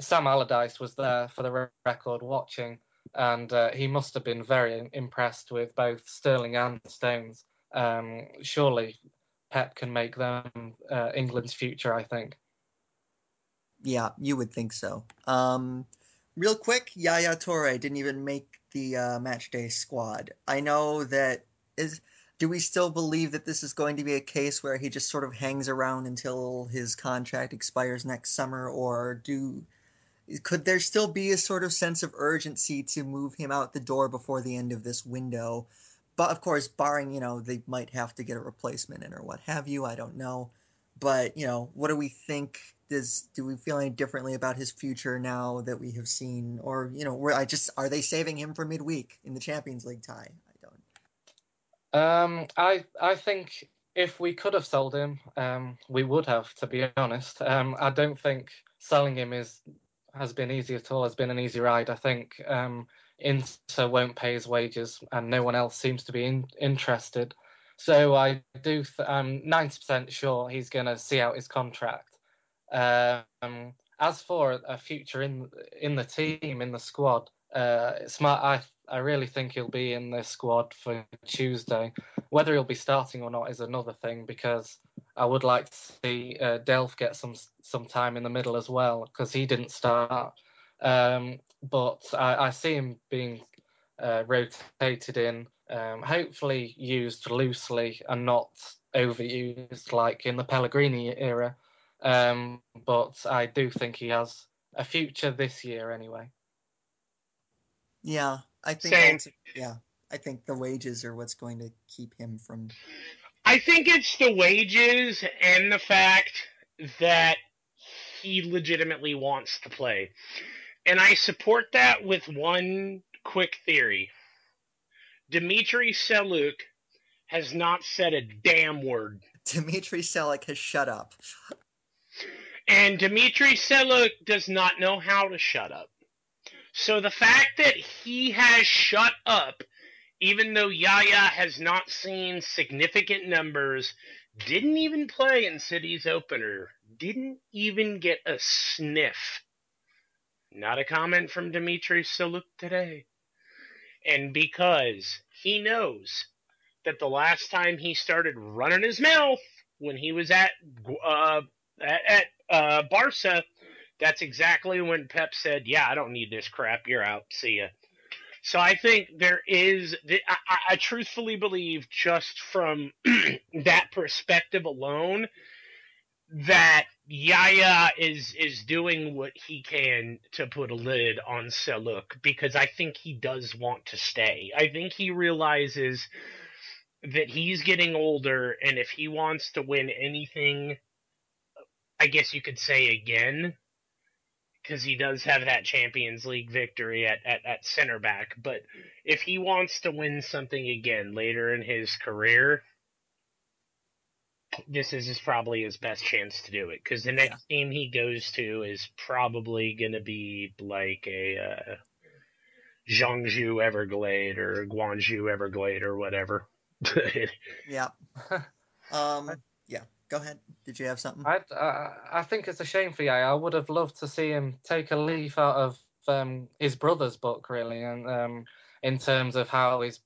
Sam Allardyce was there for the record watching, and uh, he must have been very impressed with both Sterling and Stones. Um, surely Pep can make them uh, England's future. I think. Yeah, you would think so. Um, real quick, Yaya Toure didn't even make the uh, match day squad. I know that is. Do we still believe that this is going to be a case where he just sort of hangs around until his contract expires next summer, or do could there still be a sort of sense of urgency to move him out the door before the end of this window? But of course, barring you know they might have to get a replacement in or what have you, I don't know. But you know, what do we think does do we feel any differently about his future now that we have seen, or you know, I just are they saving him for midweek in the Champions League tie? I don't. Um, I I think if we could have sold him, um, we would have. To be honest, um, I don't think selling him is has been easy at all. Has been an easy ride. I think um, Inter won't pay his wages, and no one else seems to be in, interested. So I do. Th- I'm 90% sure he's going to see out his contract um, as for a future in in the team in the squad, uh, smart. I I really think he'll be in the squad for Tuesday. Whether he'll be starting or not is another thing because I would like to see uh, Delph get some some time in the middle as well because he didn't start. Um, but I, I, see him being uh, rotated in, um, hopefully used loosely and not overused like in the Pellegrini era. Um, but I do think he has a future this year anyway. Yeah, I think. Same. yeah, I think the wages are what's going to keep him from. I think it's the wages and the fact that he legitimately wants to play. And I support that with one quick theory. Dmitry Seluk has not said a damn word. Dmitry Seluk has shut up. And Dmitry Seluk does not know how to shut up. So the fact that he has shut up, even though Yaya has not seen significant numbers, didn't even play in City's opener, didn't even get a sniff. Not a comment from Dmitry Seluk today. And because he knows that the last time he started running his mouth when he was at uh, at, at uh, Barca, that's exactly when Pep said, "Yeah, I don't need this crap. You're out. See ya." So I think there is. I, I, truthfully believe, just from that perspective alone, that Yaya is is doing what he can to put a lid on Seluk because I think he does want to stay. I think he realizes that he's getting older, and if he wants to win anything, I guess you could say again, because he does have that Champions League victory at, at, at center back. But if he wants to win something again later in his career, this is his, probably his best chance to do it. Because the next team he goes to is probably going to be like a uh, Zhangzhou Everglade or Guangzhou Everglade or whatever. Yeah. Um. Yeah. Go ahead. Did you have something? I, I I think it's a shame for Yaya. I would have loved to see him take a leaf out of um, his brother's book, really, and um, in terms of how his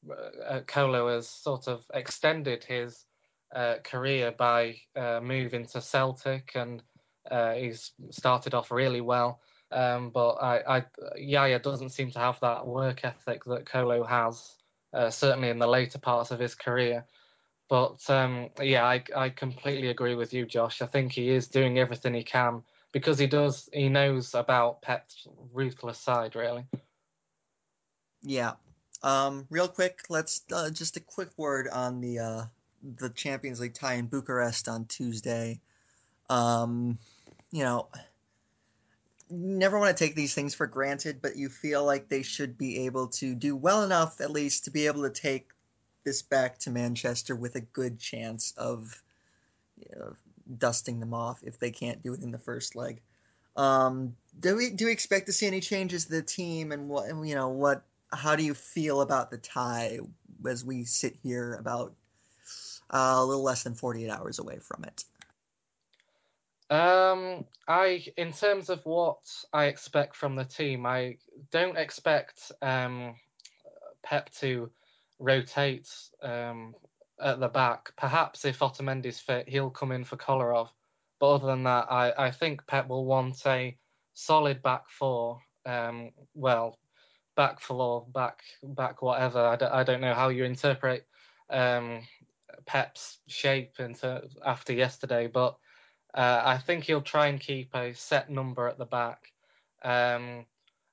uh, Kolo has sort of extended his uh, career by uh, moving to Celtic, and uh, he's started off really well. Um, but I, I, Yaya doesn't seem to have that work ethic that Kolo has, uh, certainly in the later parts of his career. But um, yeah, I, I completely agree with you, Josh. I think he is doing everything he can because he does. He knows about Pep's ruthless side, really. Yeah. Um. Real quick, let's uh, just a quick word on the uh, the Champions League tie in Bucharest on Tuesday. Um. You know, never want to take these things for granted, but you feel like they should be able to do well enough, at least, to be able to take this back to Manchester with a good chance of you know, dusting them off if they can't do it in the first leg. Um, do we do we expect to see any changes to the team and what you know what how do you feel about the tie as we sit here about uh, a little less than 48 hours away from it? Um, I, in terms of what I expect from the team, I don't expect um, Pep to rotate um, at the back. Perhaps if Otamendi's fit, he'll come in for Kolarov. But other than that, I, I think Pep will want a solid back four. Um, well, back four, back back whatever. I don't, I don't know how you interpret um, Pep's shape into after yesterday, but uh, I think he'll try and keep a set number at the back. Um,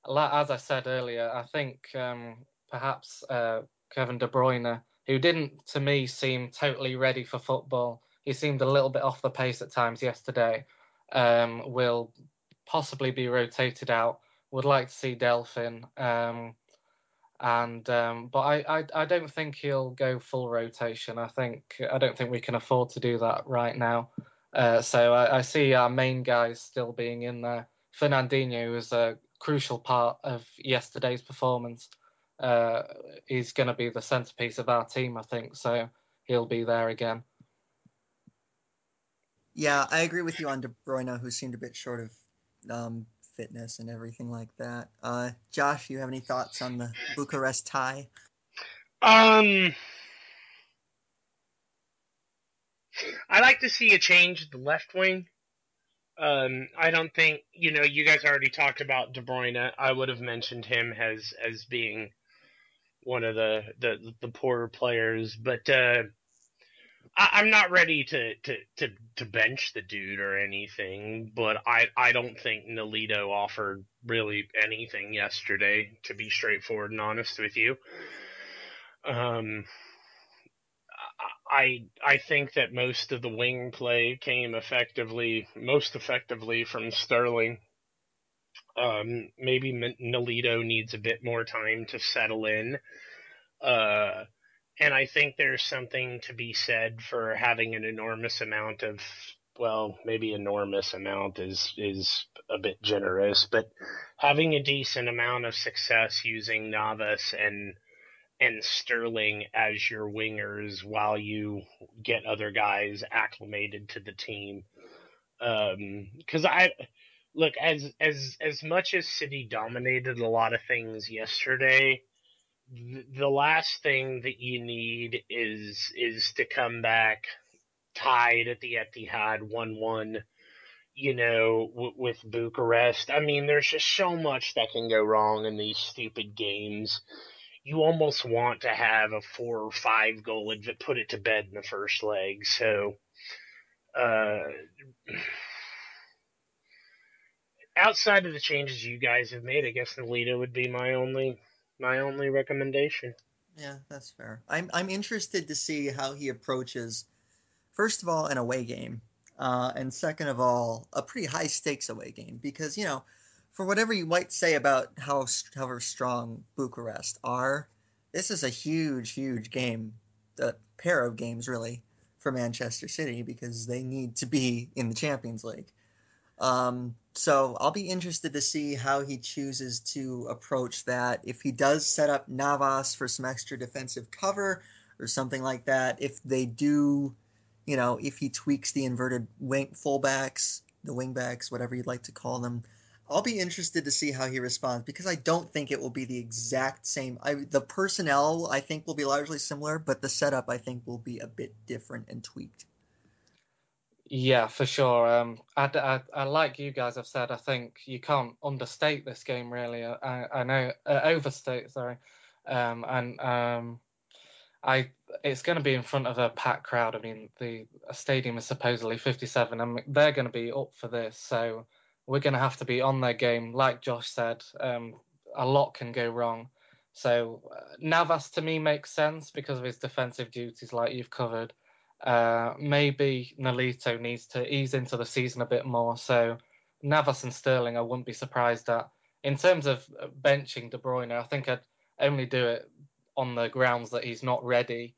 as I said earlier, I think um, perhaps uh, Kevin De Bruyne, who didn't to me seem totally ready for football, he seemed a little bit off the pace at times yesterday, um, will possibly be rotated out. Would like to see Delphin. Um, and um, but I, I I don't think he'll go full rotation. I think I don't think we can afford to do that right now. Uh, so I, I, see our main guys still being in there. Fernandinho was a crucial part of yesterday's performance. Uh, he's going to be the centerpiece of our team, I think. So he'll be there again. Yeah, I agree with you on De Bruyne, who seemed a bit short of um, fitness and everything like that. Uh, Josh, you have any thoughts on the Bucharest tie? Um, I like to see a change at the left wing. Um, I don't think you know. You guys already talked about De Bruyne. I would have mentioned him as as being one of the the, the poorer players, but uh, I, am not ready to, to, to, to bench the dude or anything. But I I don't think Nolito offered really anything yesterday. To be straightforward and honest with you, um, I I think that most of the wing play came effectively, most effectively from Sterling. Um, maybe Nolito needs a bit more time to settle in. Uh, and I think there's something to be said for having an enormous amount of, well, maybe enormous amount is is a bit generous, but having a decent amount of success using Navas and and Sterling as your wingers while you get other guys acclimated to the team. Because um, I look as as as much as City dominated a lot of things yesterday. The last thing that you need is is to come back tied at the Etihad one one you know, w- with Bucharest. I mean, there's just so much that can go wrong in these stupid games you almost want to have a four or five goal and put it to bed in the first leg. So, uh, outside of the changes you guys have made, I guess Nolito would be my only my only recommendation. Yeah, that's fair. I'm I'm interested to see how he approaches, first of all, an away game, uh, and second of all, a pretty high stakes away game because you know for whatever you might say about how however strong Bucharest are, this is a huge, huge game, a pair of games really for Manchester City because they need to be in the Champions League. Um, so I'll be interested to see how he chooses to approach that. If he does set up Navas for some extra defensive cover or something like that, if they do, you know, if he tweaks the inverted wing fullbacks, the wingbacks, whatever you'd like to call them, I'll be interested to see how he responds because I don't think it will be the exact same. I, the personnel I think will be largely similar, but the setup I think will be a bit different and tweaked. Yeah, for sure. Um, I, I, I, like you guys have said. I think you can't understate this game really. I, I know uh, overstate, sorry, um, and um, I it's going to be in front of a packed crowd. I mean, the stadium is supposedly 57, and they're going to be up for this. So we're going to have to be on their game. Like Josh said, um, a lot can go wrong. So uh, Navas to me makes sense because of his defensive duties, like you've covered. Uh, maybe Nolito needs to ease into the season a bit more. So Navas and Sterling, I wouldn't be surprised at. In terms of uh, benching De Bruyne, I think I'd only do it on the grounds that he's not ready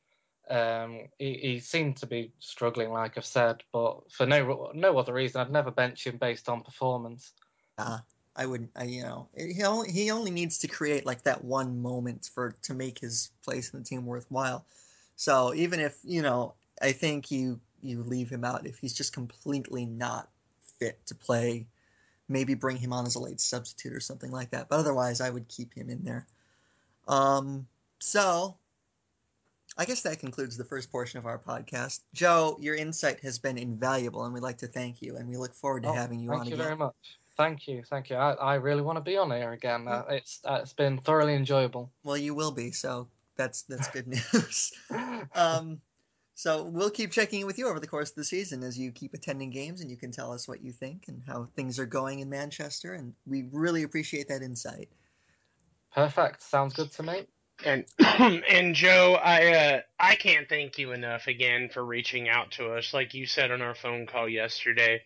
um, he, he, seemed to be struggling, like I've said, but for no no other reason, I'd never bench him based on performance. Uh, I would, I, you know, he only, he only needs to create like that one moment for to make his place in the team worthwhile. So even if you know, I think you you leave him out if he's just completely not fit to play. Maybe bring him on as a late substitute or something like that. But otherwise, I would keep him in there. Um, so I guess that concludes the first portion of our podcast. Joe, your insight has been invaluable, and we'd like to thank you, and we look forward to oh, having you on again. Thank you very much. Thank you, thank you. I, I really want to be on here again. Uh, it's uh, it's been thoroughly enjoyable. Well, you will be, so that's that's good news. um, so we'll keep checking in with you over the course of the season as you keep attending games, and you can tell us what you think and how things are going in Manchester, and we really appreciate that insight. Perfect. Sounds good to me. And and Joe, I uh, I can't thank you enough again for reaching out to us. Like you said on our phone call yesterday,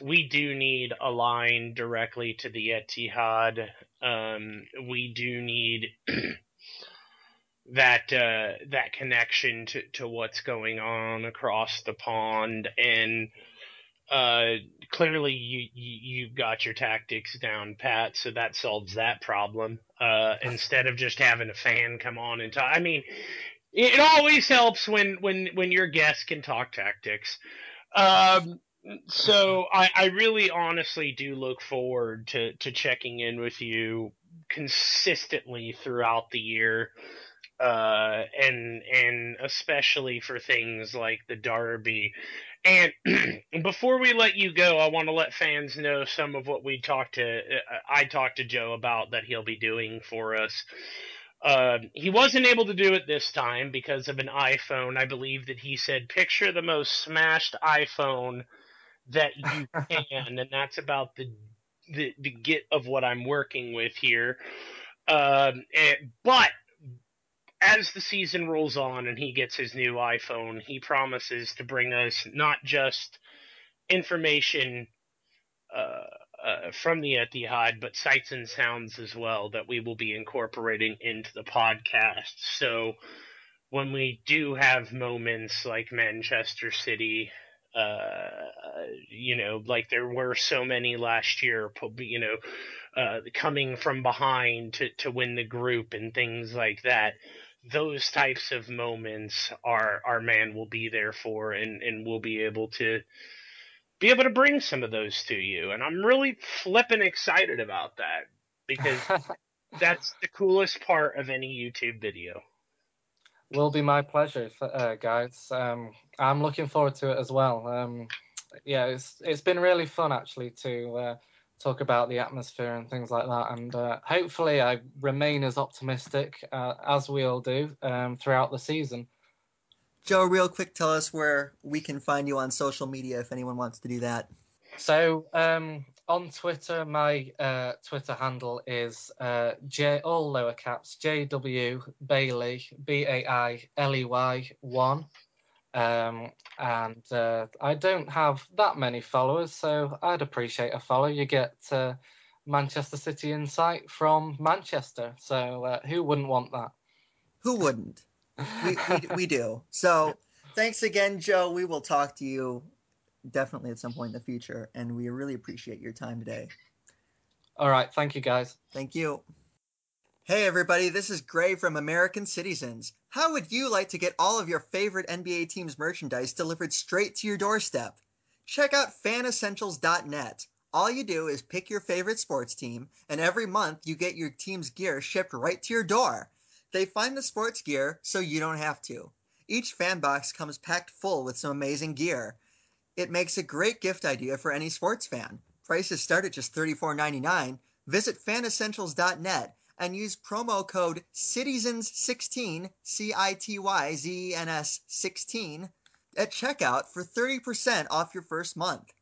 we do need a line directly to the Etihad. Um, we do need that uh, that connection to, to what's going on across the pond and uh, clearly you, you have got your tactics down pat, so that solves that problem. Uh, instead of just having a fan come on and talk, I mean, it always helps when when when your guest can talk tactics. Um, so I, I really honestly do look forward to to checking in with you consistently throughout the year. Uh, and and especially for things like the derby and before we let you go, I want to let fans know some of what we talked to. Uh, I talked to Joe about that he'll be doing for us. Uh, he wasn't able to do it this time because of an iPhone. I believe that he said, "Picture the most smashed iPhone that you can," and that's about the the, the get of what I'm working with here. Um, and, but as the season rolls on and he gets his new iPhone, he promises to bring us not just information uh, uh, from the Etihad, but sights and sounds as well that we will be incorporating into the podcast. So when we do have moments like Manchester City, uh, you know, like there were so many last year, you know, uh, coming from behind to, to win the group and things like that. Those types of moments our our man will be there for, and and we'll be able to be able to bring some of those to you. And I'm really flipping excited about that because that's the coolest part of any YouTube video. Will be my pleasure, uh, guys. Um, I'm looking forward to it as well. Um, yeah, it's it's been really fun actually to uh, talk about the atmosphere and things like that. And uh, hopefully, I remain as optimistic uh, as we all do um, throughout the season. Joe, real quick, tell us where we can find you on social media if anyone wants to do that. So um, on Twitter, my uh, Twitter handle is uh, J all lower caps J W Bailey B A I L E Y one, um, and uh, I don't have that many followers, so I'd appreciate a follow. You get uh, Manchester City insight from Manchester, so uh, who wouldn't want that? Who wouldn't? we, we, we do. So thanks again, Joe. We will talk to you definitely at some point in the future, and we really appreciate your time today. All right. Thank you, guys. Thank you. Hey, everybody, this is Grey from American Cityzens. How would you like to get all of your favorite NBA teams' merchandise delivered straight to your doorstep? Check out fanessentials.net. All you do is pick your favorite sports team, and every month you get your team's gear shipped right to your door. They find the sports gear so you don't have to. Each fan box comes packed full with some amazing gear. It makes a great gift idea for any sports fan. Prices start at just $34.99. Visit fanessentials.net and use promo code CITYZENS16, C I T Y Z E N S 16, at checkout for 30% off your first month.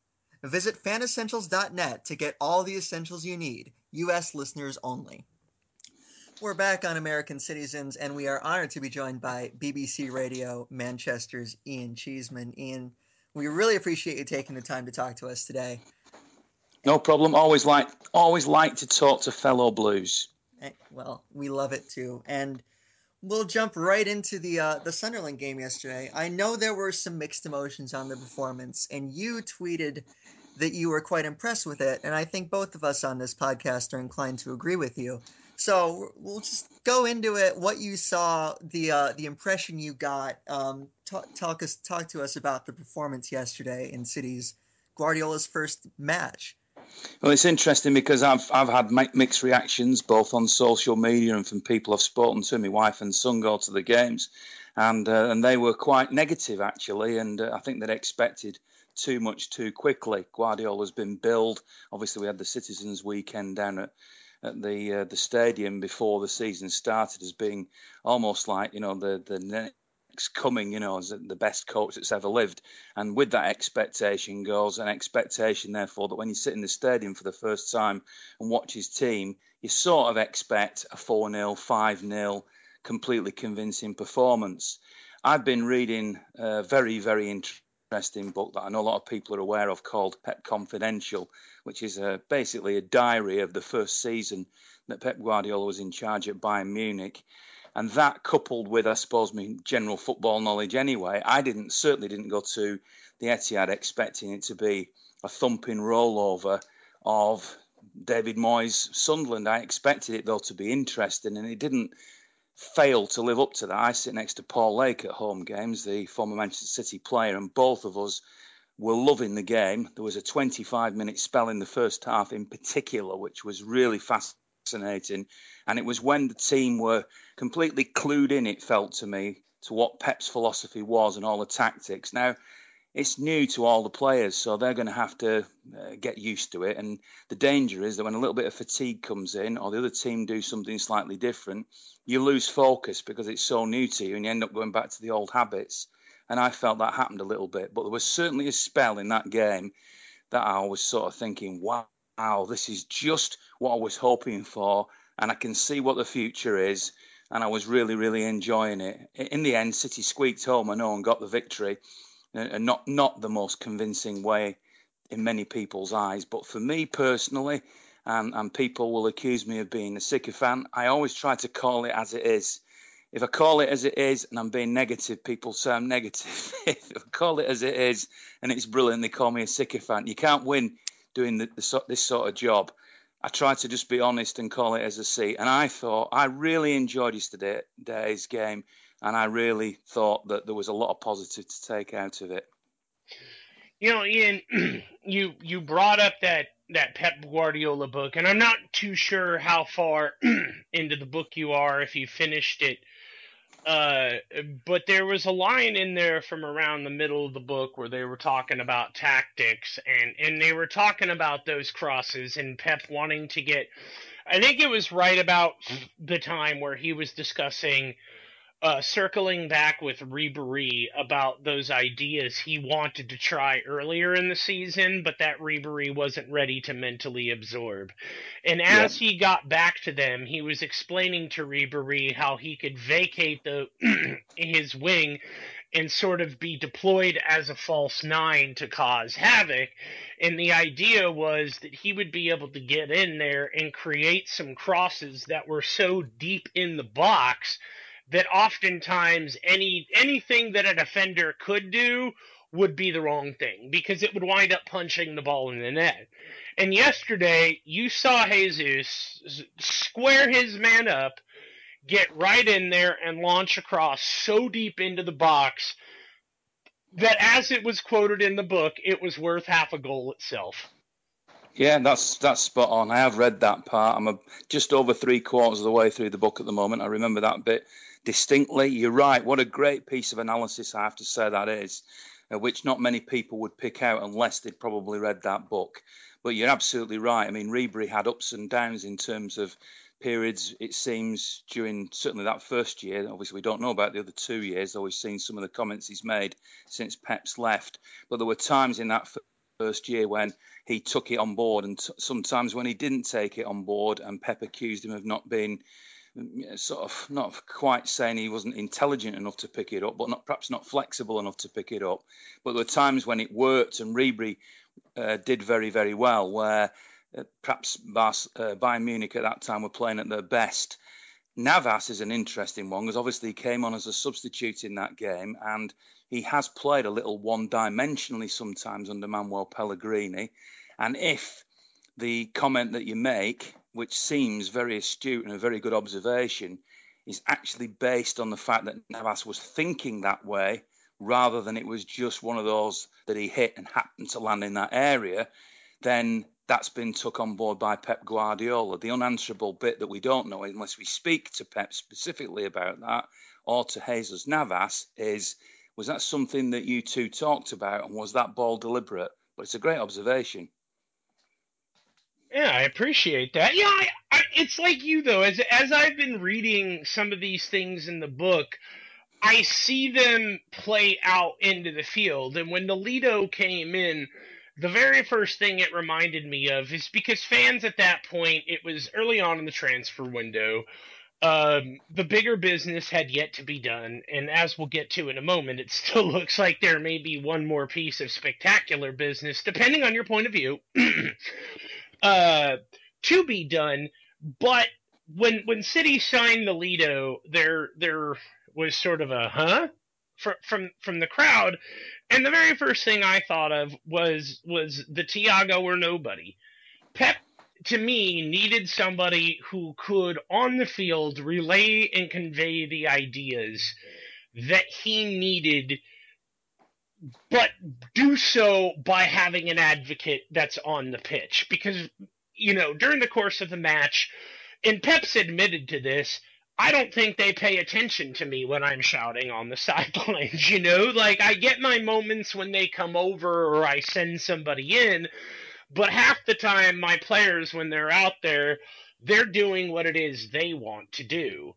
Visit fanessentials.net to get all the essentials you need. U.S. listeners only. We're back on American Cityzens, and we are honored to be joined by BBC Radio Manchester's Ian Cheeseman. Ian, we really appreciate you taking the time to talk to us today. No problem. Always like always like to talk to fellow Blues. Eh, well, we love it too, and we'll jump right into the uh, the Sunderland game yesterday. I know there were some mixed emotions on the performance, and you tweeted that you were quite impressed with it, and I think both of us on this podcast are inclined to agree with you. So we'll just go into it. What you saw, the uh, the impression you got. Um, talk, talk us talk to us about the performance yesterday in City's Guardiola's first match. Well, it's interesting because I've I've had mixed reactions both on social media and from people I've spoken to. My wife and son go to the games, and uh, and they were quite negative actually, and uh, I think they expected too much too quickly. Guardiola's been billed. Obviously, we had the Citizens Weekend down at at the uh, the stadium before the season started as being almost like you know the the coming, you know, as the best coach that's ever lived. And with that expectation goes an expectation, therefore, that when you sit in the stadium for the first time and watch his team, you sort of expect a 4 0, 5 0, completely convincing performance. I've been reading a very, very interesting book that I know a lot of people are aware of called Pep Confidential, which is a, basically a diary of the first season that Pep Guardiola was in charge at Bayern Munich. And that coupled with, I suppose, my general football knowledge anyway, I didn't certainly didn't go to the Etihad expecting it to be a thumping rollover of David Moyes' Sunderland. I expected it though to be interesting, and it didn't fail to live up to that. I sit next to Paul Lake at home games, the former Manchester City player, and both of us were loving the game. There was a 25 minute spell in the first half in particular, which was really fascinating. And it was when the team were completely clued in, it felt to me, to what Pep's philosophy was and all the tactics. Now, it's new to all the players, so they're going to have to uh, get used to it. And the danger is that when a little bit of fatigue comes in, or the other team do something slightly different, you lose focus because it's so new to you, and you end up going back to the old habits. And I felt that happened a little bit, but there was certainly a spell in that game that I was sort of thinking, "Wow, this is just what I was hoping for," and I can see what the future is. And I was really, really enjoying it. In the end, City squeaked home, I know, and got the victory and not not the most convincing way in many people's eyes. But for me personally, and, and people will accuse me of being a sycophant, I always try to call it as it is. If I call it as it is and I'm being negative, people say I'm negative. if I call it as it is and it's brilliant, they call me a sycophant. You can't win doing the, the, this sort of job. I tried to just be honest and call it as I see. And I thought I really enjoyed yesterday's game and I really thought that there was a lot of positive to take out of it. You know, Ian, you you brought up that that Pep Guardiola book, and I'm not too sure how far into the book you are if you finished it. Uh, but there was a line in there from around the middle of the book where they were talking about tactics, and and they were talking about those crosses and Pep wanting to get. I think it was right about the time where he was discussing uh, circling back with Ribery about those ideas he wanted to try earlier in the season, but that Ribery wasn't ready to mentally absorb. And as he got back to them, he was explaining to Ribery how he could vacate the his wing and sort of be deployed as a false nine to cause havoc. And the idea was that he would be able to get in there and create some crosses that were so deep in the box that oftentimes any anything that a defender could do would be the wrong thing because it would wind up punching the ball in the net. And yesterday, you saw Jesus square his man up, get right in there, and launch across so deep into the box that, as it was quoted in the book, it was worth half a goal itself. Yeah, that's that's spot on. I have read that part. I'm a, just over three quarters of the way through the book at the moment. I remember that bit distinctly. You're right. What a great piece of analysis, I have to say that is, uh, which not many people would pick out unless they'd probably read that book. But you're absolutely right. I mean, Ribery had ups and downs in terms of periods, it seems, during certainly that first year. Obviously, we don't know about the other two years, though we've seen some of the comments he's made since Pep's left. But there were times in that first year when he took it on board, and t- sometimes when he didn't take it on board, and Pep accused him of not being sort of not quite saying he wasn't intelligent enough to pick it up, but not perhaps not flexible enough to pick it up. But there were times when it worked, and Ribery uh, did very very well. Where uh, perhaps Bas, uh, Bayern Munich at that time were playing at their best. Navas is an interesting one because obviously he came on as a substitute in that game, and he has played a little one-dimensionally sometimes under Manuel Pellegrini. And if the comment that you make which seems very astute and a very good observation, is actually based on the fact that Navas was thinking that way rather than it was just one of those that he hit and happened to land in that area, then that's been took on board by Pep Guardiola. The unanswerable bit that we don't know, unless we speak to Pep specifically about that, or to Jesus Navas, is was that something that you two talked about, and was that ball deliberate? But it's a great observation. Yeah, I appreciate that. Yeah, I, I, it's like you though. As as I've been reading some of these things in the book, I see them play out into the field. And when Nolito came in, the very first thing it reminded me of is because fans at that point, it was early on in the transfer window. Um, the bigger business had yet to be done, and as we'll get to in a moment, it still looks like there may be one more piece of spectacular business, depending on your point of view. uh, to be done. But when when City signed Nolito, there there was sort of a huh from from from the crowd, and the very first thing I thought of was was the Thiago or nobody. Pep to me needed somebody who could on the field relay and convey the ideas that he needed but do so by having an advocate that's on the pitch because you know during the course of the match and Pep's admitted to this I don't think they pay attention to me when I'm shouting on the sidelines, you know? Like, I get my moments when they come over or I send somebody in, but half the time, my players, when they're out there, they're doing what it is they want to do.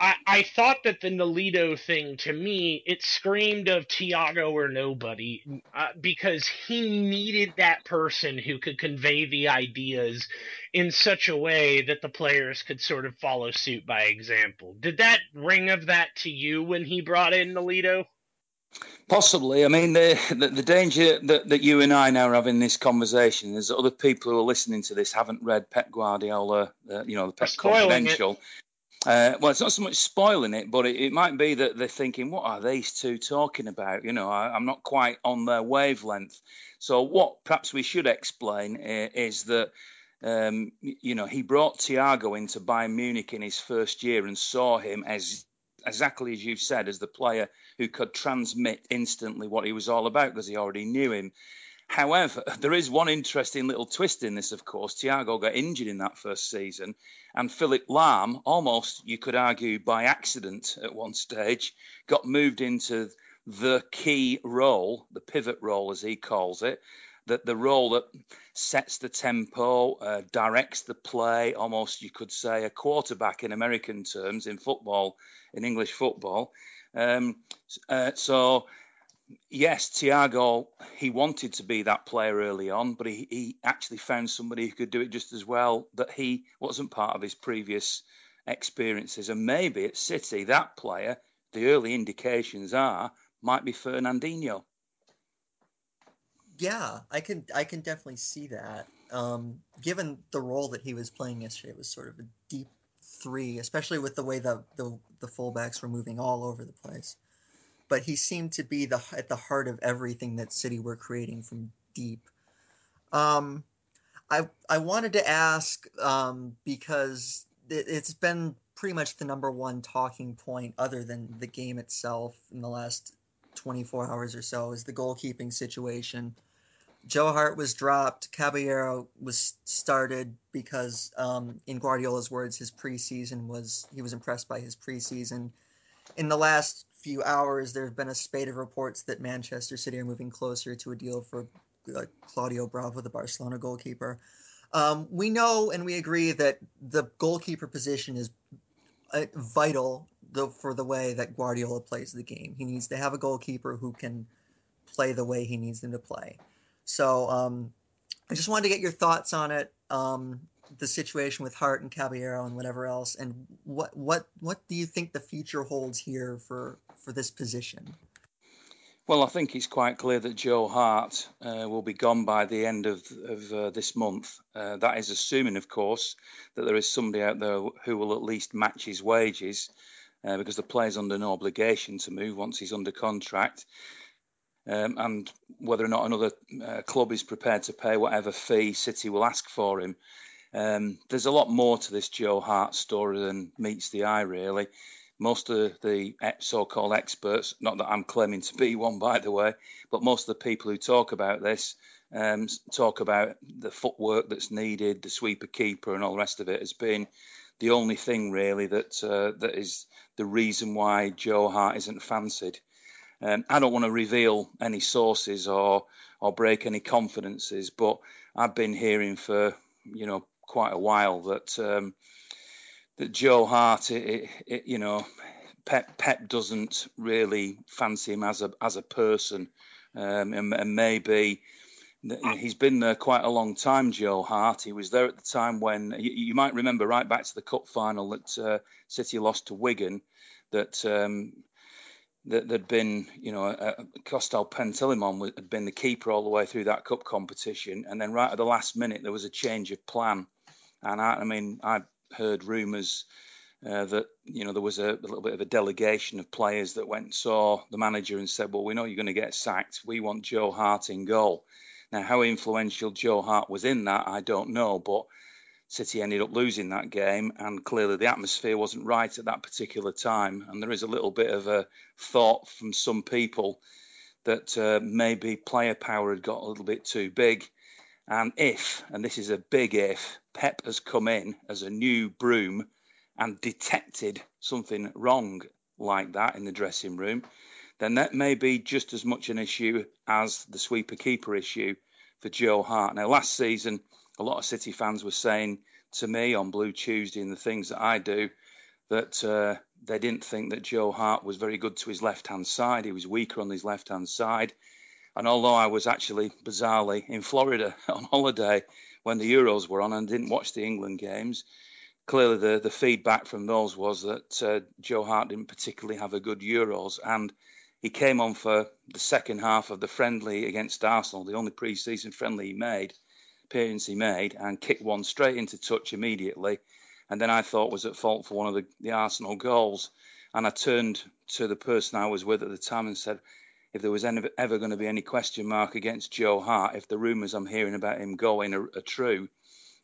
I, I thought that the Nolito thing to me it screamed of Thiago or nobody uh, because he needed that person who could convey the ideas in such a way that the players could sort of follow suit by example. Did that ring of that to you when he brought in Nolito? Possibly. I mean, the, the, the danger that, that you and I now are having this conversation is that other people who are listening to this haven't read Pep Guardiola, uh, you know, the Pep Confidential. Uh, well, it's not so much spoiling it, but it, it, might be that they're thinking, what are these two talking about? You know, I, am not quite on their wavelength. So, what perhaps we should explain uh, is that, um, you know, he brought Thiago into Bayern Munich in his first year and saw him as exactly as you've said, as the player who could transmit instantly what he was all about because he already knew him. However, there is one interesting little twist in this, of course. Thiago got injured in that first season, and Philipp Lahm, almost you could argue by accident at one stage, got moved into the key role, the pivot role as he calls it, that the role that sets the tempo, uh, directs the play, almost you could say a quarterback in American terms in football, in English football. Um, uh, so yes, Thiago, he wanted to be that player early on, but he, he actually found somebody who could do it just as well that he wasn't part of his previous experiences. And maybe at City, that player, the early indications are, might be Fernandinho. Yeah, I can I can definitely see that. Um, given the role that he was playing yesterday, it was sort of a deep three, especially with the way the, the the fullbacks were moving all over the place but he seemed to be the at the heart of everything that City were creating from deep. Um, I I wanted to ask um, because it, it's been pretty much the number one talking point, other than the game itself, in the last 24 hours or so, is the goalkeeping situation. Joe Hart was dropped. Caballero was started because, um, in Guardiola's words, his preseason was he was impressed by his preseason. In the last few hours, there have been a spate of reports that Manchester City are moving closer to a deal for uh, Claudio Bravo, the Barcelona goalkeeper. Um, we know and we agree that the goalkeeper position is uh, vital for the way that Guardiola plays the game. He needs to have a goalkeeper who can play the way he needs them to play. So um, I just wanted to get your thoughts on it. Um, the situation with Hart and Caballero and whatever else, and what what what do you think the future holds here for for this position? Well, I think it's quite clear that Joe Hart uh, will be gone by the end of, of uh, this month. Uh, that is assuming, of course, that there is somebody out there who will at least match his wages, uh, because the player's under no obligation to move once he's under contract. Um, and whether or not another uh, club is prepared to pay whatever fee City will ask for him. Um, there's a lot more to this Joe Hart story than meets the eye, really. Most of the so called experts, not that I'm claiming to be one, by the way, but most of the people who talk about this um, talk about the footwork that's needed, the sweeper keeper, and all the rest of it has been the only thing really that uh, that is the reason why Joe Hart isn't fancied. Um, I don't want to reveal any sources or or break any confidences, but I've been hearing for you know quite a while that um, that Joe Hart, it, it, you know, Pep Pep doesn't really fancy him as a as a person, um, and, and, maybe he's been there quite a long time. Joe Hart, he was there at the time when you, you might remember right back to the cup final that uh, City lost to Wigan, that. Um, that there'd been, you know, uh, Costel had been the keeper all the way through that cup competition, and then right at the last minute there was a change of plan, and I, I mean, I heard rumours uh, that you know there was a, a, little bit of a delegation of players that went and saw the manager and said, "Well, we know you're going to get sacked. We want Joe Hart in goal." Now, how influential Joe Hart was in that, I don't know, but City ended up losing that game, and clearly the atmosphere wasn't right at that particular time. And there is a little bit of a thought from some people that uh, maybe player power had got a little bit too big and if, and this is a big if, Pep has come in as a new broom and detected something wrong like that in the dressing room, then that may be just as much an issue as the sweeper keeper issue for Joe Hart. Now, last season, a lot of City fans were saying to me on Blue Tuesday and the things that I do that uh, they didn't think that Joe Hart was very good to his left hand side. He was weaker on his left hand side. And although I was actually bizarrely in Florida on holiday when the Euros were on and didn't watch the England games, clearly the, the feedback from those was that uh, Joe Hart didn't particularly have a good Euros. And he came on for the second half of the friendly against Arsenal, the only pre season friendly he made, appearance he made, and kicked one straight into touch immediately and then I thought was at fault for one of the, the Arsenal goals. And I turned to the person I was with at the time and said, if there was any, ever going to be any question mark against Joe Hart, if the rumours I'm hearing about him going are, are true,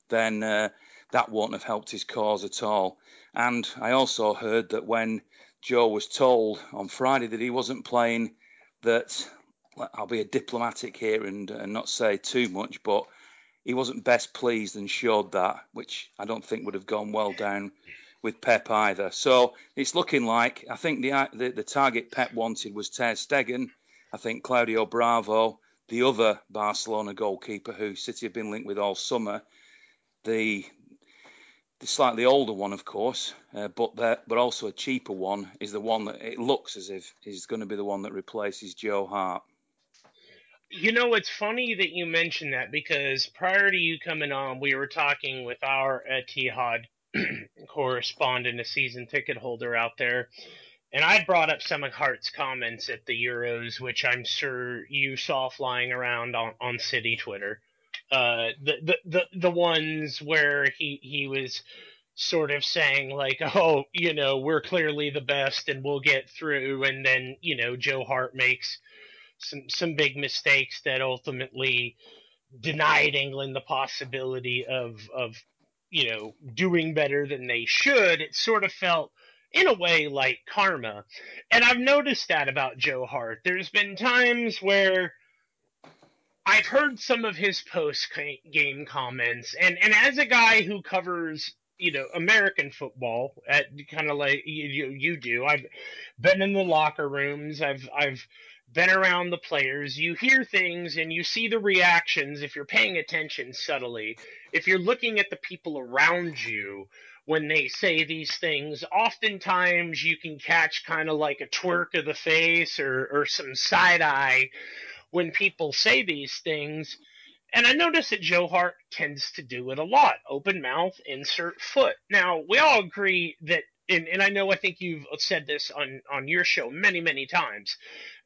then uh, that won't have helped his cause at all. And I also heard that when Joe was told on Friday that he wasn't playing, that I'll be a diplomatic here and, and not say too much, but he wasn't best pleased and showed that, which I don't think would have gone well down with Pep either. So it's looking like I think the the, the target Pep wanted was Ter Stegen. I think Claudio Bravo, the other Barcelona goalkeeper who City have been linked with all summer, the the slightly older one, of course, uh, but the, but also a cheaper one is the one that it looks as if is going to be the one that replaces Joe Hart. You know, it's funny that you mentioned that because prior to you coming on, we were talking with our Etihad correspondent, a season ticket holder out there, and I brought up some of Hart's comments at the Euros, which I'm sure you saw flying around on, on City Twitter. Uh, the, the the the ones where he he was sort of saying like, oh, you know, we're clearly the best and we'll get through, and then you know Joe Hart makes some some big mistakes that ultimately denied England the possibility of of you know doing better than they should. It sort of felt in a way like karma. And I've noticed that about Joe Hart. There's been times where I've heard some of his post game comments and and as a guy who covers you know American football at kind of like you, you do I've been in the locker rooms I've I've been around the players, you hear things and you see the reactions if you're paying attention subtly. If you're looking at the people around you when they say these things, oftentimes you can catch kind of like a twerk of the face or, or some side eye when people say these things. And I notice that Joe Hart tends to do it a lot. Open mouth, insert foot. Now, we all agree that and, and I know I think you've said this on, on your show many, many times.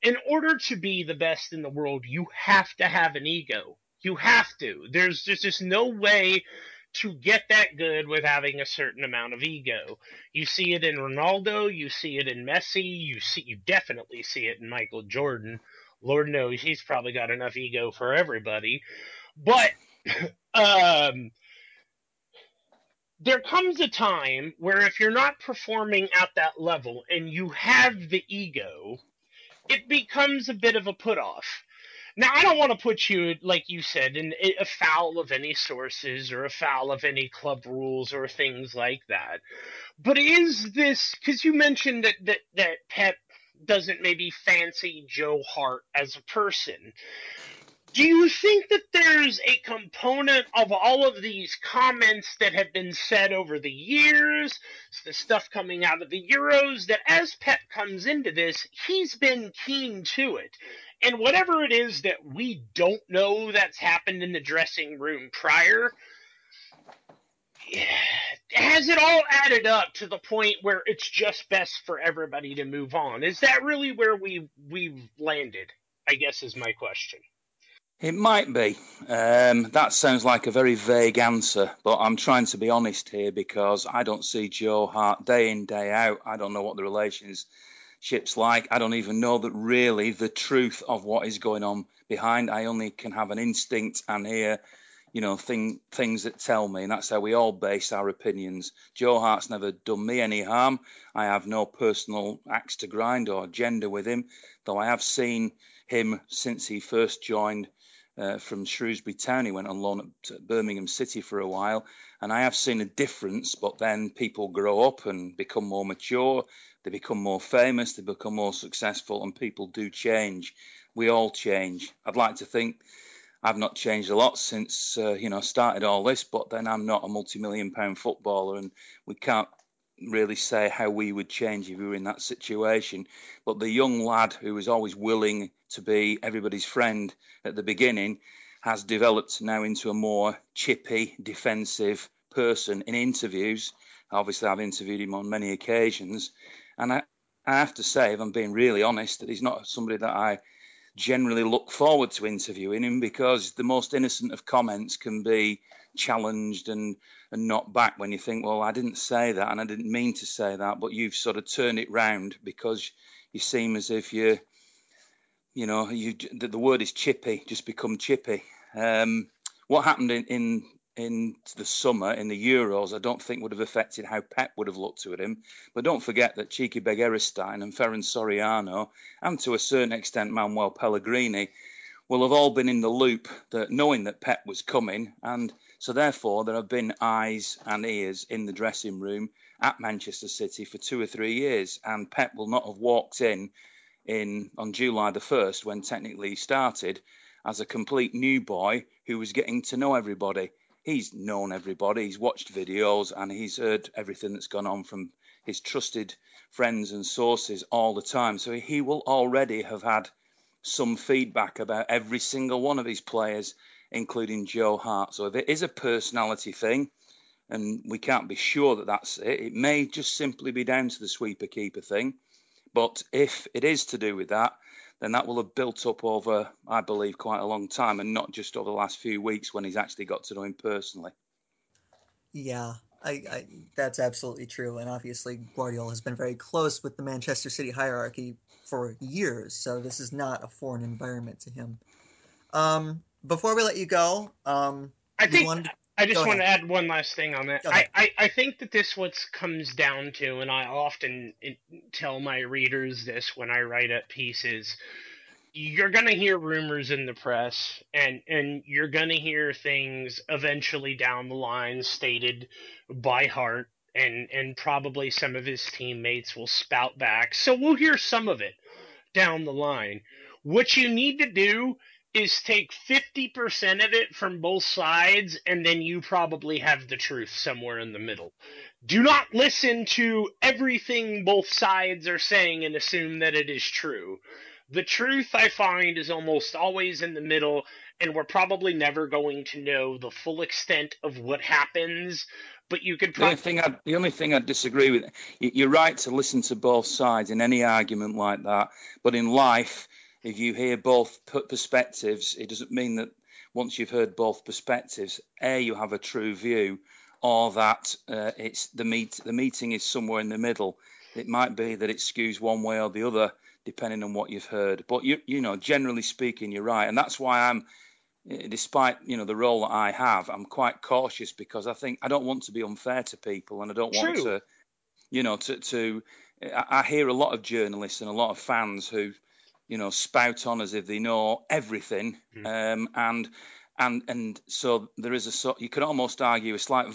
In order to be the best in the world, you have to have an ego. You have to. There's, there's just no way to get that good with having a certain amount of ego. You see it in Ronaldo, you see it in Messi, you see you definitely see it in Michael Jordan. Lord knows he's probably got enough ego for everybody. But um there comes a time where if you're not performing at that level and you have the ego, it becomes a bit of a put off. Now, I don't want to put you, like you said, in a foul of any sources or a foul of any club rules or things like that. But is this because you mentioned that, that that Pep doesn't maybe fancy Joe Hart as a person? Do you think that there's a component of all of these comments that have been said over the years, the stuff coming out of the Euros, that as Pep comes into this, he's been keen to it? And whatever it is that we don't know that's happened in the dressing room prior, has it all added up to the point where it's just best for everybody to move on? Is that really where we we've landed? I guess is my question. It might be. Um, that sounds like a very vague answer, but I'm trying to be honest here because I don't see Joe Hart day in, day out. I don't know what the relationship's like. I don't even know that really the truth of what is going on behind. I only can have an instinct and hear, you know, thing, things that tell me, and that's how we all base our opinions. Joe Hart's never done me any harm. I have no personal axe to grind or agenda with him, though I have seen him since he first joined uh, from Shrewsbury Town. He went on loan at Birmingham City for a while, and I have seen a difference. But then people grow up and become more mature, they become more famous, they become more successful, and people do change. We all change. I'd like to think I've not changed a lot since uh, you know started all this, but then I'm not a multi-million pound footballer, and we can't really say how we would change if we were in that situation. But the young lad who was always willing to be everybody's friend at the beginning has developed now into a more chippy, defensive person in interviews. Obviously, I've interviewed him on many occasions, and I, I have to say, if I'm being really honest, that he's not somebody that I generally look forward to interviewing him because the most innocent of comments can be challenged and, and not back when you think, well, I didn't say that and I didn't mean to say that, but you've sort of turned it round because you seem as if you, you know, you the, the word is chippy, just become chippy. Um, what happened in, in in the summer in the Euros, I don't think would have affected how Pep would have looked at him. But don't forget that Txiki Begiristain and Ferran Soriano, and to a certain extent Manuel Pellegrini, will have all been in the loop that knowing that Pep was coming, and so therefore there have been eyes and ears in the dressing room at Manchester City for two or three years, and Pep will not have walked in in on July the first when technically he started as a complete new boy who was getting to know everybody he's known everybody, he's watched videos, and he's heard everything that's gone on from his trusted friends and sources all the time. So he will already have had some feedback about every single one of his players, including Joe Hart. So if it is a personality thing, and we can't be sure that that's it, it may just simply be down to the sweeper keeper thing. But if it is to do with that, then that will have built up over, I believe, quite a long time and not just over the last few weeks when he's actually got to know him personally. Yeah, I, I, that's absolutely true. And obviously, Guardiola has been very close with the Manchester City hierarchy for years, so this is not a foreign environment to him. Um, before we let you go, um, I think wanted... I just want to add one last thing on that. I, I, I, think that this what comes down to, and I often tell my readers this when I write up pieces. You're gonna hear rumors in the press, and and you're gonna hear things eventually down the line stated by Hart, and and probably some of his teammates will spout back. So we'll hear some of it down the line. What you need to do is take 50% of it from both sides and then you probably have the truth somewhere in the middle. Do not listen to everything both sides are saying and assume that it is true. The truth I find is almost always in the middle and we're probably never going to know the full extent of what happens but you could probably... the only thing I the only thing I disagree with you're right to listen to both sides in any argument like that but in life if you hear both perspectives, it doesn't mean that once you've heard both perspectives, a you have a true view, or that uh, it's the meet the meeting is somewhere in the middle. It might be that it skews one way or the other depending on what you've heard. But you you know, generally speaking, you're right, and that's why I'm. Eh, despite you know the role that I have, I'm quite cautious because I think I don't want to be unfair to people, and I don't want to, you know, to to. I hear a lot of journalists and a lot of fans who you know, spout on as if they know everything, mm. um, and and and so there is a sort. You can almost argue a slight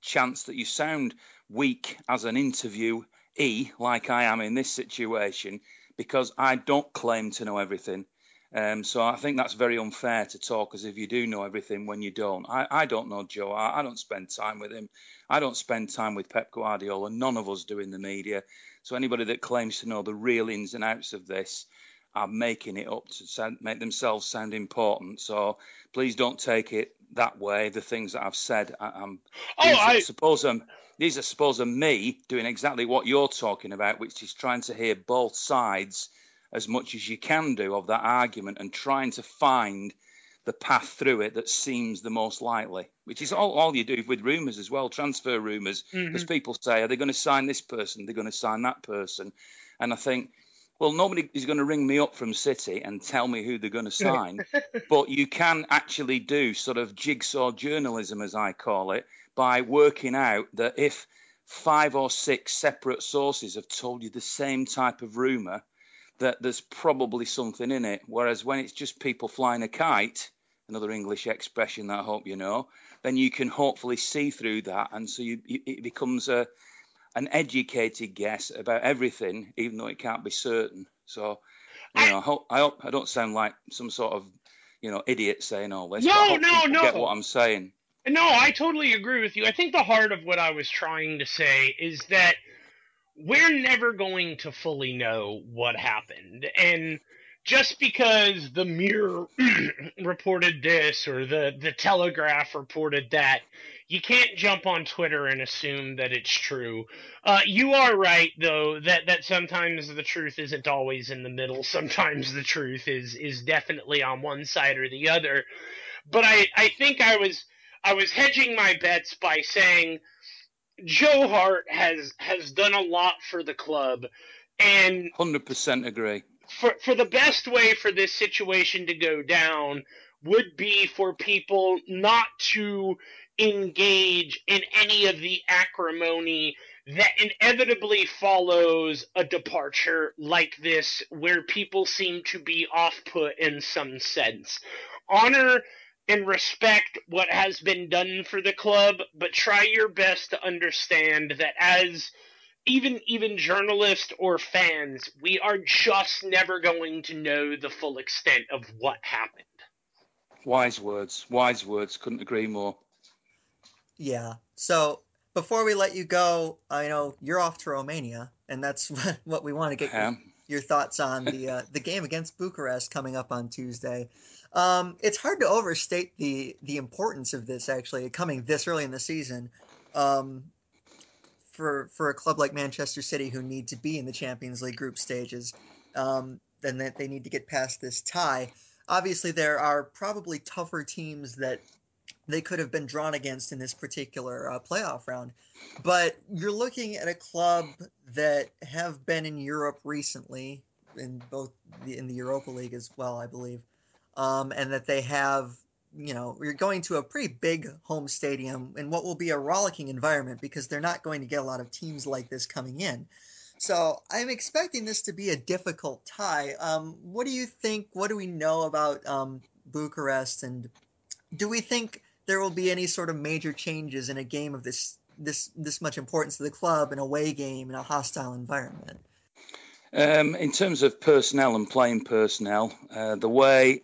chance that you sound weak as an interviewee, like I am in this situation, because I don't claim to know everything. Um, so I think that's very unfair to talk as if you do know everything when you don't. I, I don't know Joe. I, I, don't spend time with him. I don't spend time with Pep Guardiola. None of us do in the media. So anybody that claims to know the real ins and outs of this are making it up to sound, make themselves sound important. So please don't take it that way. The things that I've said, I, am oh, I suppose I'm, these are suppose are me doing exactly what you're talking about, which is trying to hear both sides as much as you can do of that argument and trying to find the path through it that seems the most likely, which is all, all you do with rumours as well, transfer rumours. Because mm-hmm. people say, are they going to sign this person? They're going to sign that person. And I think well, nobody is going to ring me up from City and tell me who they're going to sign, but you can actually do sort of jigsaw journalism, as I call it, by working out that if five or six separate sources have told you the same type of rumour, that there's probably something in it. Whereas when it's just people flying a kite, another English expression that I hope you know, then you can hopefully see through that, and so you, it becomes a an educated guess about everything, even though it can't be certain. So, you know, I hope I, hope I don't sound like some sort of you know idiot saying oh, all this. No, no, no. Get what I'm saying. No, I totally agree with you. I think the heart of what I was trying to say is that we're never going to fully know what happened, and just because the Mirror reported this or the the Telegraph reported that, you can't jump on Twitter and assume that it's true. Uh, you are right though that that sometimes the truth isn't always in the middle. Sometimes the truth is is definitely on one side or the other. But I I think I was I was hedging my bets by saying Joe Hart has has done a lot for the club and 100% agree for for the best way for this situation to go down would be for people not to engage in any of the acrimony that inevitably follows a departure like this where people seem to be off put in some sense. Honor and respect what has been done for the club, but try your best to understand that as even even journalists or fans, we are just never going to know the full extent of what happened. Wise words, wise words. Couldn't agree more. Yeah. So before we let you go, I know you're off to Romania, and that's what we want to get your, your, thoughts on the uh, the game against Bucharest coming up on Tuesday. Um, it's hard to overstate the the importance of this actually coming this early in the season. Um, for for a club like Manchester City who need to be in the Champions League group stages, um, then that they need to get past this tie. Obviously, there are probably tougher teams that they could have been drawn against in this particular uh, playoff round. But you're looking at a club that have been in Europe recently, in both the, in the Europa League as well, I believe, um, and that they have you know, you're going to a pretty big home stadium in what will be a rollicking environment because they're not going to get a lot of teams like this coming in. So I'm expecting this to be a difficult tie. Um, what do you think? What do we know about um, Bucharest, and do we think there will be any sort of major changes in a game of this this this much importance to the club, in a away game in a hostile environment? Um, in terms of personnel and playing personnel, uh, the way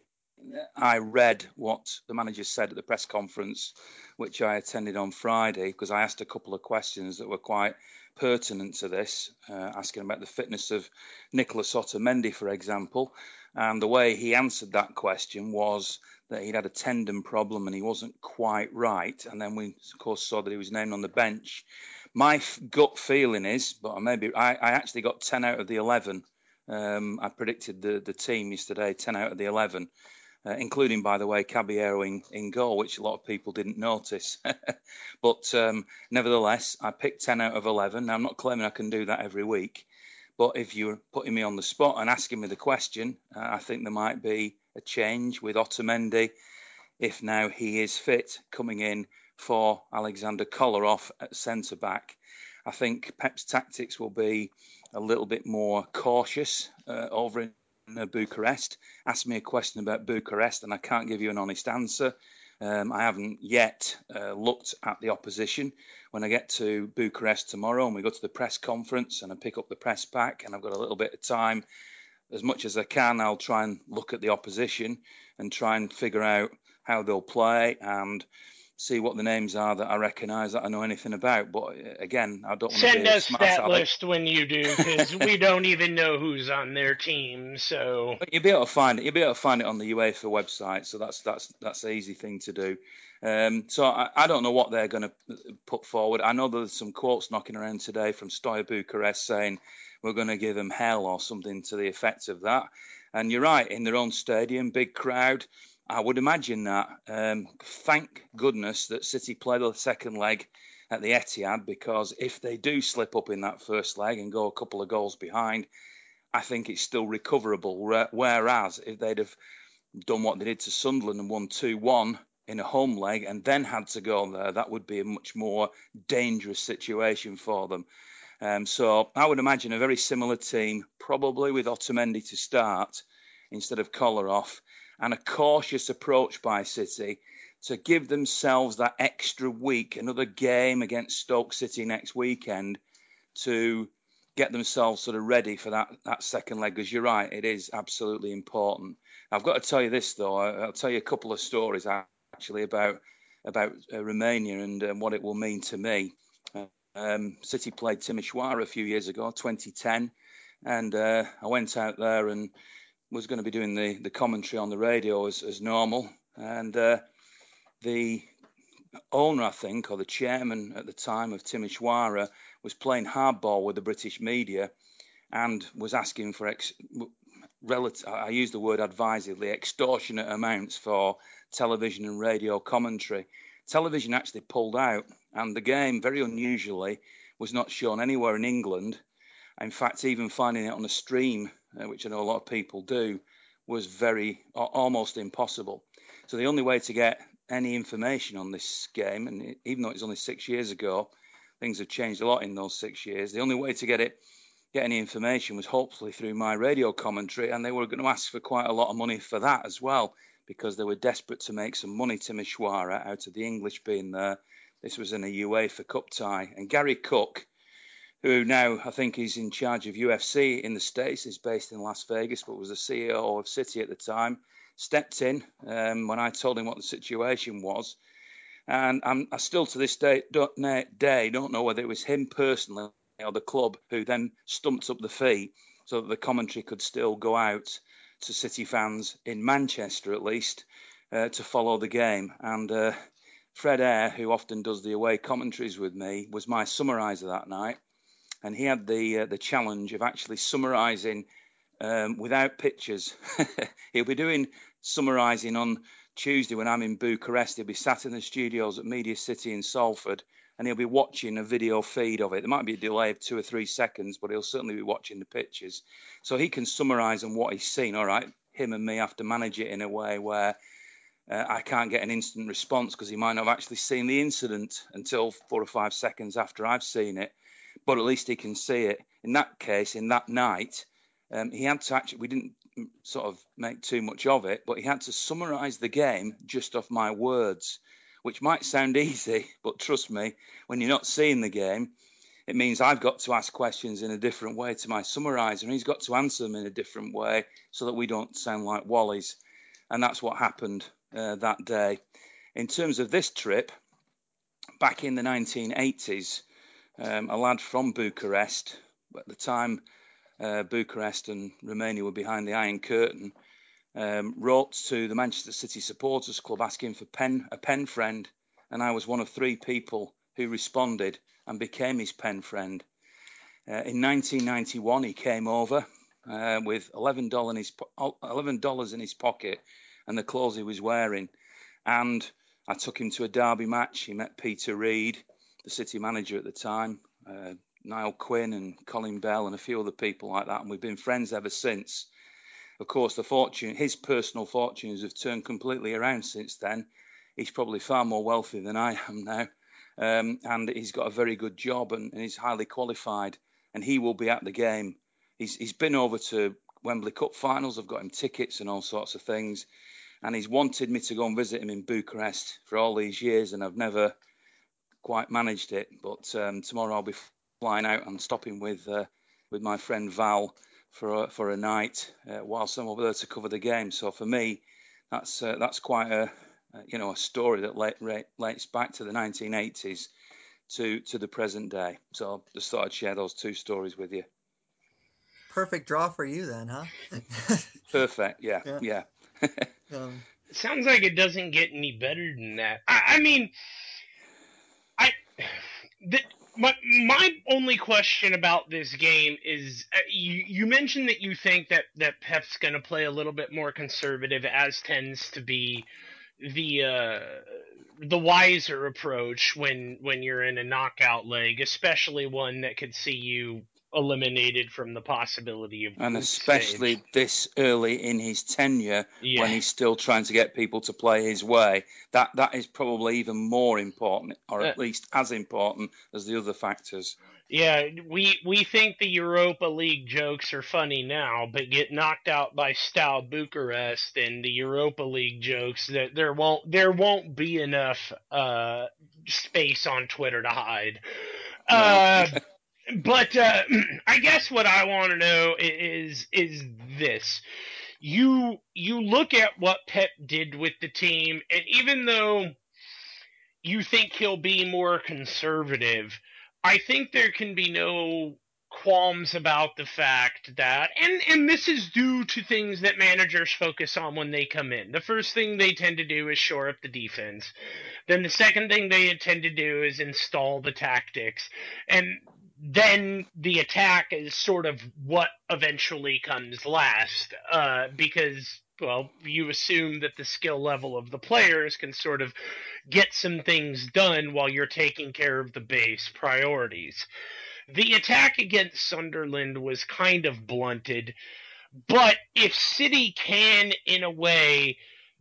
I read what the manager said at the press conference, which I attended on Friday, because I asked a couple of questions that were quite pertinent to this, uh, asking about the fitness of Nicolas Otamendi, for example. And the way he answered that question was that he'd had a tendon problem and he wasn't quite right. And then we, of course, saw that he was named on the bench. My f- gut feeling is, but I maybe I, I, actually got 10 out of the 11. Um, I predicted the, the team yesterday, 10 out of the 11 uh, including, by the way, Caballero in, in goal, which a lot of people didn't notice. but um, nevertheless, I picked 10 out of 11. Now, I'm not claiming I can do that every week, but if you're putting me on the spot and asking me the question, uh, I think there might be a change with Otamendi if now he is fit coming in for Alexander Kolarov at centre back. I think Pep's tactics will be a little bit more cautious uh, over in uh, Bucharest. Asked me a question about Bucharest, and I can't give you an honest answer. Um, I haven't yet uh, looked at the opposition. When I get to Bucharest tomorrow and we go to the press conference and I pick up the press pack and I've got a little bit of time, as much as I can, I'll try and look at the opposition and try and figure out how they'll play and see what the names are that I recognise that I know anything about. But uh, again, I don't want to send us that list when you do because we don't even know who's on their team. So but you'll be able to find it. You'll be able to find it on the UEFA website. So that's that's that's an easy thing to do. Um, so I, I, don't know what they're going to put forward. I know there's some quotes knocking around today from Steaua Bucharest saying we're going to give them hell or something to the effect of that. And you're right, in their own stadium, big crowd. I would imagine that. Um, thank goodness that City played the second leg at the Etihad because if they do slip up in that first leg and go a couple of goals behind, I think it's still recoverable. Whereas if they'd have done what they did to Sunderland and won 2 1 in a home leg and then had to go there, that would be a much more dangerous situation for them. Um, so I would imagine a very similar team, probably with Otamendi to start instead of Kolarov and a cautious approach by City to give themselves that extra week, another game against Stoke City next weekend, to get themselves sort of ready for that, that second leg. Because you're right, it is absolutely important. I've got to tell you this though. I'll tell you a couple of stories actually about about uh, Romania and um, what it will mean to me. Um, City played Timișoara a few years ago, 2010, and uh, I went out there and was going to be doing the, the commentary on the radio as, as normal. And uh, the owner, I think, or the chairman at the time of Timișoara, was playing hardball with the British media and was asking for ex- relative, I use the word advisedly, extortionate amounts for television and radio commentary. Television actually pulled out, and the game, very unusually, was not shown anywhere in England. In fact, even finding it on a stream, uh, which I know a lot of people do, was very almost impossible. So the only way to get any information on this game, and even though it's only six years ago, things have changed a lot in those six years. The only way to get it, get any information, was hopefully through my radio commentary, and they were going to ask for quite a lot of money for that as well, because they were desperate to make some money Timișoara out of the English being there. This was in a UEFA Cup tie, and Gary Cook, who now I think is in charge of UFC in the States, is based in Las Vegas, but was the CEO of City at the time, stepped in um, when I told him what the situation was. And I'm, I still to this day don't, day don't know whether it was him personally or the club who then stumped up the fee so that the commentary could still go out to City fans in Manchester at least uh, to follow the game. And uh, Fred Eyre, who often does the away commentaries with me, was my summariser that night and he had the uh, the challenge of actually summarising um, without pictures. He'll be doing summarising on Tuesday when I'm in Bucharest. He'll be sat in the studios at Media City in Salford, and he'll be watching a video feed of it. There might be a delay of two or three seconds, but he'll certainly be watching the pictures, so he can summarise on what he's seen. All right, him and me have to manage it in a way where. Uh, I can't get an instant response because he might not have actually seen the incident until four or five seconds after I've seen it but at least he can see it. In that case, in that night, um, he had to actually, we didn't sort of make too much of it, but he had to summarize the game just off my words, which might sound easy, but trust me, when you're not seeing the game, it means I've got to ask questions in a different way to my summarizer, and he's got to answer them in a different way so that we don't sound like wallies. And that's what happened uh, that day. In terms of this trip, back in the 1980s, um, a lad from Bucharest. At the time, uh, Bucharest and Romania were behind the Iron Curtain. Um, wrote to the Manchester City Supporters Club asking for pen, a pen friend, and I was one of three people who responded and became his pen friend. Uh, in 1991, he came over uh, with $11 in, his, $11 in his pocket and the clothes he was wearing. And I took him to a derby match. He met Peter Reid the city manager at the time, uh, Niall Quinn and Colin Bell and a few other people like that, and we've been friends ever since. Of course, the fortune, his personal fortunes have turned completely around since then. He's probably far more wealthy than I am now, um, and he's got a very good job and, and he's highly qualified, and he will be at the game. He's he's been over to Wembley Cup finals. I've got him tickets and all sorts of things, and he's wanted me to go and visit him in Bucharest for all these years, and I've never quite managed it. But um, tomorrow I'll be flying out and stopping with uh, with my friend Val for a, for a night uh, whilst I'm over there to cover the game. So for me, that's uh, that's quite a you know a story that relates back to the 1980s to to the present day. So I just thought I'd share those two stories with you. Perfect draw for you then, huh? Perfect. Yeah. Yeah. yeah. um, sounds like it doesn't get any better than that. I, I mean, the, my my only question about this game is uh, you you mentioned that you think that that Pep's going to play a little bit more conservative as tends to be the uh, the wiser approach when when you're in a knockout leg, especially one that could see you eliminated from the possibility of and especially stage. this early in his tenure yeah. when he's still trying to get people to play his way that that is probably even more important or at uh, least as important as the other factors Yeah, we we think the Europa League jokes are funny now, but get knocked out by Steaua Bucharest and the Europa League jokes that there won't there won't be enough uh, space on Twitter to hide. No. Uh, but uh, I guess what I want to know is is this: you you look at what Pep did with the team, and even though you think he'll be more conservative, I think there can be no qualms about the fact that and and this is due to things that managers focus on when they come in. The first thing they tend to do is shore up the defense. Then the second thing they tend to do is install the tactics. And then the attack is sort of what eventually comes last uh, because well you assume that the skill level of the players can sort of get some things done while you're taking care of the base priorities. The attack against sunderland was kind of blunted but if city can in a way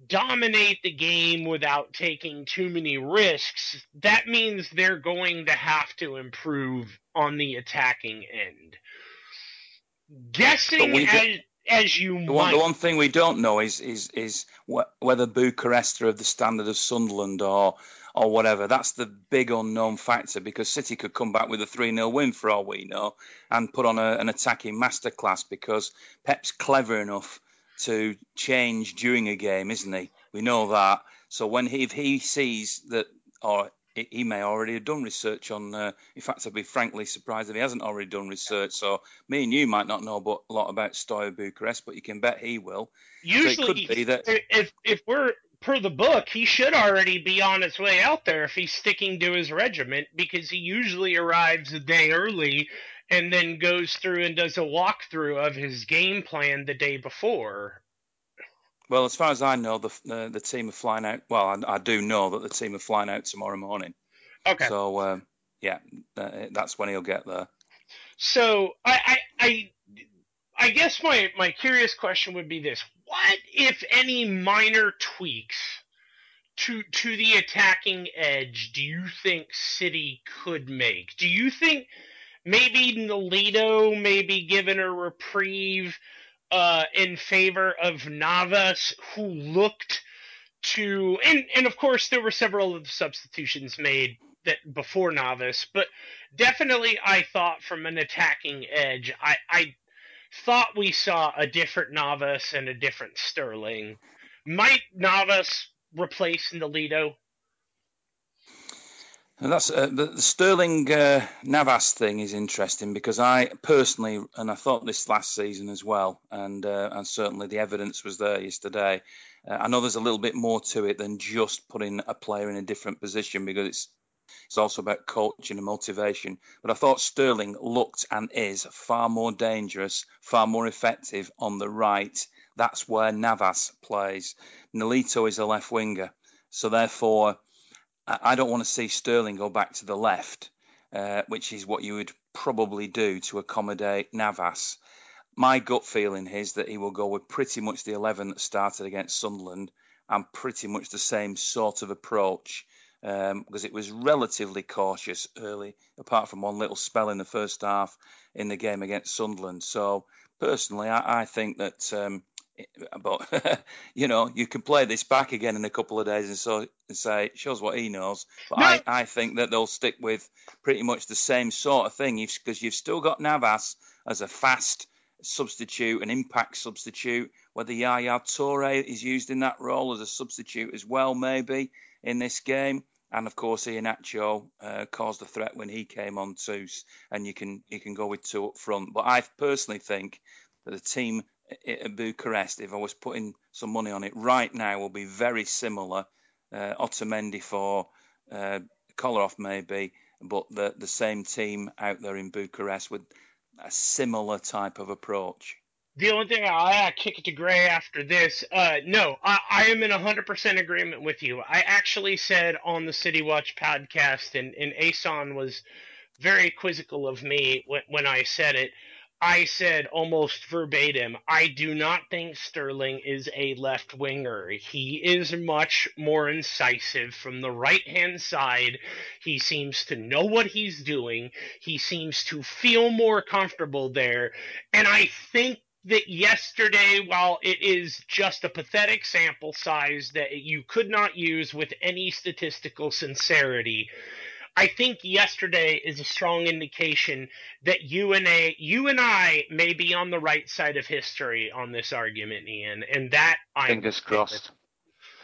dominate the game without taking too many risks, that means they're going to have to improve on the attacking end. Guessing as, as you The might. one, the one thing we don't know is is is wh- whether Bucharest are of the standard of Sunderland or or whatever. That's the big unknown factor because City could come back with a 3 0 win for all we know and put on a, an attacking masterclass because Pep's clever enough to change during a game, isn't he? We know that. So when he, if he sees that, or he- may already have done research on. Uh, in fact, I'd be frankly surprised if he hasn't already done research. So me and you might not know a lot about Steaua Bucharest, but you can bet he will. Usually, so it could be that if if we're per the book, he should already be on his way out there if he's sticking to his regiment because he usually arrives a day early and then goes through and does a walkthrough of his game plan the day before. Well, as far as I know, the the, the team are flying out. Well, I, I do know that the team are flying out tomorrow morning. Okay. So um, yeah, uh, that's when he'll get there. So I, I I I guess my my curious question would be this: What, if any, minor tweaks to to the attacking edge do you think City could make? Do you think maybe Nolito may be given a reprieve uh, in favor of Navas, who looked to and and of course there were several of the substitutions made that before Navas, but definitely I thought from an attacking edge, I, I thought we saw a different Navas and a different Sterling. Might Navas replace Nolito? And that's uh, the, Sterling uh, Navas thing is interesting because I personally, and I thought this last season as well, and uh, and certainly the evidence was there yesterday. Uh, I know there's a little bit more to it than just putting a player in a different position because it's it's also about coaching and motivation. But I thought Sterling looked and is far more dangerous, far more effective on the right. That's where Navas plays. Nolito is a left winger, so therefore. I don't want to see Sterling go back to the left, uh, which is what you would probably do to accommodate Navas. My gut feeling is that he will go with pretty much the 11 that started against Sunderland and pretty much the same sort of approach um, because it was relatively cautious early, apart from one little spell in the first half in the game against Sunderland. So, personally, I, I think that. Um, but you know, you can play this back again in a couple of days and so and say it shows what he knows. But No. I, I think that they'll stick with pretty much the same sort of thing because you've still got Navas as a fast substitute, an impact substitute. Whether Yaya Toure is used in that role as a substitute as well, maybe in this game. And of course, Iheanacho uh, caused a threat when he came on too, and you can you can go with two up front. But I personally think that the team at Bucharest, if I was putting some money on it right now, will be very similar. Uh, Otamendi for uh, Kolarov maybe, but the the same team out there in Bucharest with a similar type of approach. The only thing I, I kick it to Grey after this, uh, no, I, I am in 100% agreement with you. I actually said on the City Watch podcast, and, and Ason was very quizzical of me when, when I said it. I said almost verbatim, I do not think Sterling is a left winger. He is much more incisive from the right hand side. He seems to know what he's doing. He seems to feel more comfortable there. And I think that yesterday, while it is just a pathetic sample size that you could not use with any statistical sincerity, I think yesterday is a strong indication that you and a you and I may be on the right side of history on this argument, Ian, and that I fingers crossed.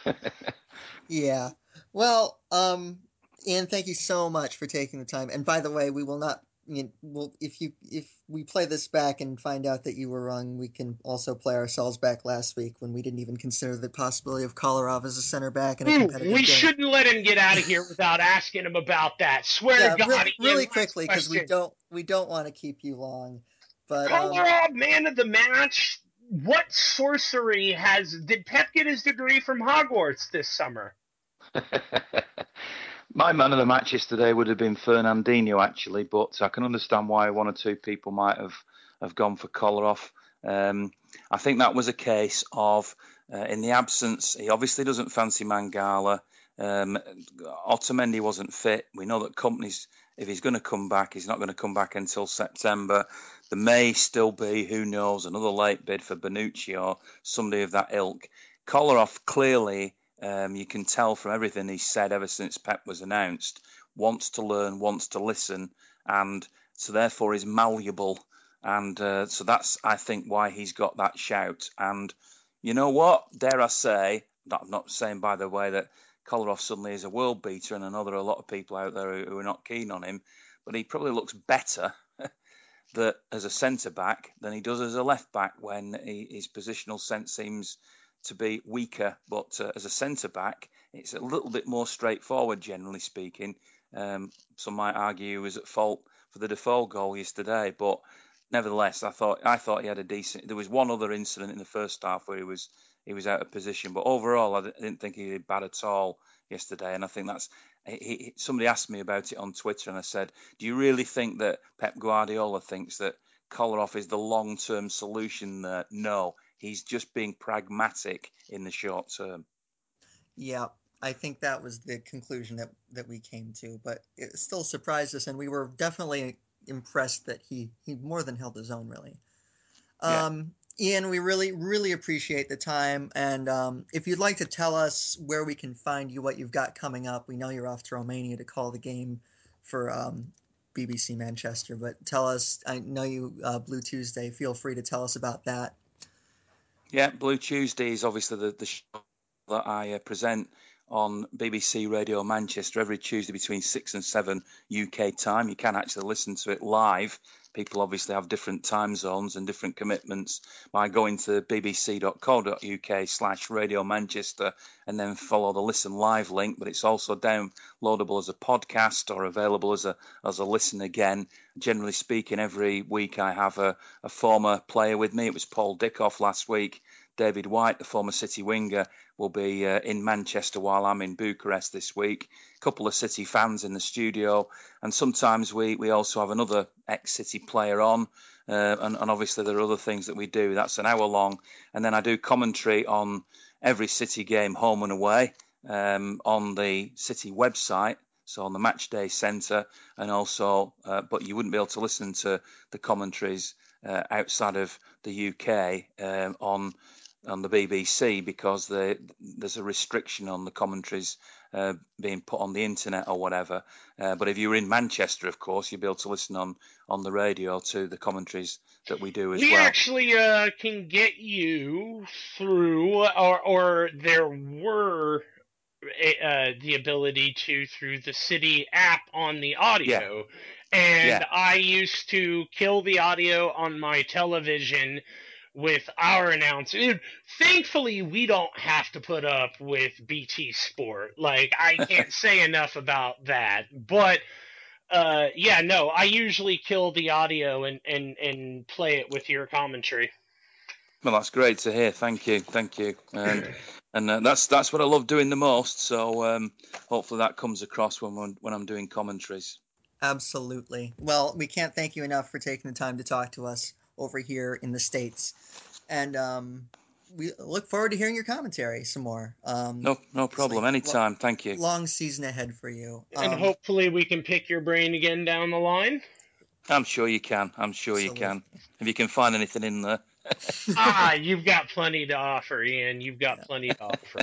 yeah. Well, um, Ian, thank you so much for taking the time. And by the way, we will not you know, well, if you if we play this back and find out that you were wrong, we can also play ourselves back last week when we didn't even consider the possibility of Kolarov as a center back in a competitive We game. shouldn't let him get out of here without asking him about that. Swear yeah, to God, really, really quickly because we don't we don't want to keep you long. But Kolarov, um, man of the match. What sorcery has did Pep get his degree from Hogwarts this summer? My man of the match yesterday would have been Fernandinho, actually, but I can understand why one or two people might have, have gone for Kolarov. Um, I think that was a case of, uh, in the absence, he obviously doesn't fancy Mangala. Um, Otamendi wasn't fit. We know that Kompany's, if he's going to come back, he's not going to come back until September. There may still be, who knows, another late bid for Bonucci or somebody of that ilk. Kolarov clearly um, you can tell from everything he's said ever since Pep was announced, wants to learn, wants to listen, and so therefore is malleable. And uh, so that's, I think, why he's got that shout. And you know what? Dare I say, I'm not saying, by the way, that Kolarov suddenly is a world beater, and I know there are a lot of people out there who, are not keen on him, but he probably looks better that as a centre back than he does as a left back when he, his positional sense seems to be weaker, but uh, as a centre back, it's a little bit more straightforward, generally speaking. Um, some might argue he was at fault for the Defoe goal yesterday, but nevertheless, I thought I thought he had a decent. There was one other incident in the first half where he was he was out of position, but overall, I didn't think he did bad at all yesterday, and I think that's. He, somebody asked me about it on Twitter, and I said, "Do you really think that Pep Guardiola thinks that Kolarov is the long-term solution?" There? No, He's just being pragmatic in the short term. Yeah, I think that was the conclusion that that we came to, but it still surprised us, and we were definitely impressed that he he more than held his own, really. Um, Ian, we really really appreciate the time, and um, if you'd like to tell us where we can find you, what you've got coming up, we know you're off to Romania to call the game for um, BBC Manchester, but tell us. I know you uh, Blue Tuesday. Feel free to tell us about that. Yeah, Blue Tuesday is obviously the, the show that I uh, present on BBC Radio Manchester every Tuesday between 6 and 7 UK time. You can actually listen to it live. People obviously have different time zones and different commitments by going to bbc.co.uk slash Radio Manchester and then follow the listen live link. But it's also downloadable as a podcast or available as a as a listen again. Generally speaking, every week I have a, a former player with me. It was Paul Dickov last week. David White, the former City winger, will be uh, in Manchester while I'm in Bucharest this week. A couple of City fans in the studio, and sometimes we, we also have another ex City player on. Uh, and, and, obviously, there are other things that we do. That's an hour long. And then I do commentary on every City game, home and away, um, on the City website. So on the Matchday Centre, and also, uh, but you wouldn't be able to listen to the commentaries uh, outside of the UK um, on on the BBC because they, there's a restriction on the commentaries uh, being put on the internet or whatever. Uh, but if you're in Manchester, of course, you'll be able to listen on, on the radio to the commentaries that we do as we well. We actually uh, can get you through, or, or there were uh, the ability to through the City app on the audio. Yeah. And yeah. I used to kill the audio on my television with our announcer. Thankfully, we don't have to put up with BT Sport. Like, I can't say enough about that. But uh, yeah, no, I usually kill the audio and, and, and play it with your commentary. Well, that's great to hear. Thank you, thank you, and and uh, that's that's what I love doing the most. So um, hopefully that comes across when when I'm doing commentaries. Absolutely. Well, we can't thank you enough for taking the time to talk to us. Over here in the states, and um, we look forward to hearing your commentary some more. Um, No, no problem. like- Anytime. Thank you. long season ahead for you. And Um, hopefully we can pick your brain again down the line. I'm sure you can. I'm sure you can. If you can find anything in there. ah, you've got plenty to offer, Ian. You've got plenty to offer.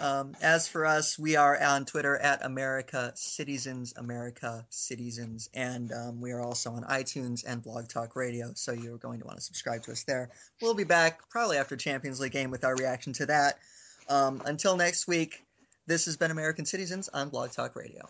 Um, as for us, we are on Twitter at America Cityzens, America Cityzens, and um, we are also on iTunes and Blog Talk Radio. So you're going to want to subscribe to us there. We'll be back probably after Champions League game with our reaction to that. Um, until next week, this has been American Cityzens on Blog Talk Radio.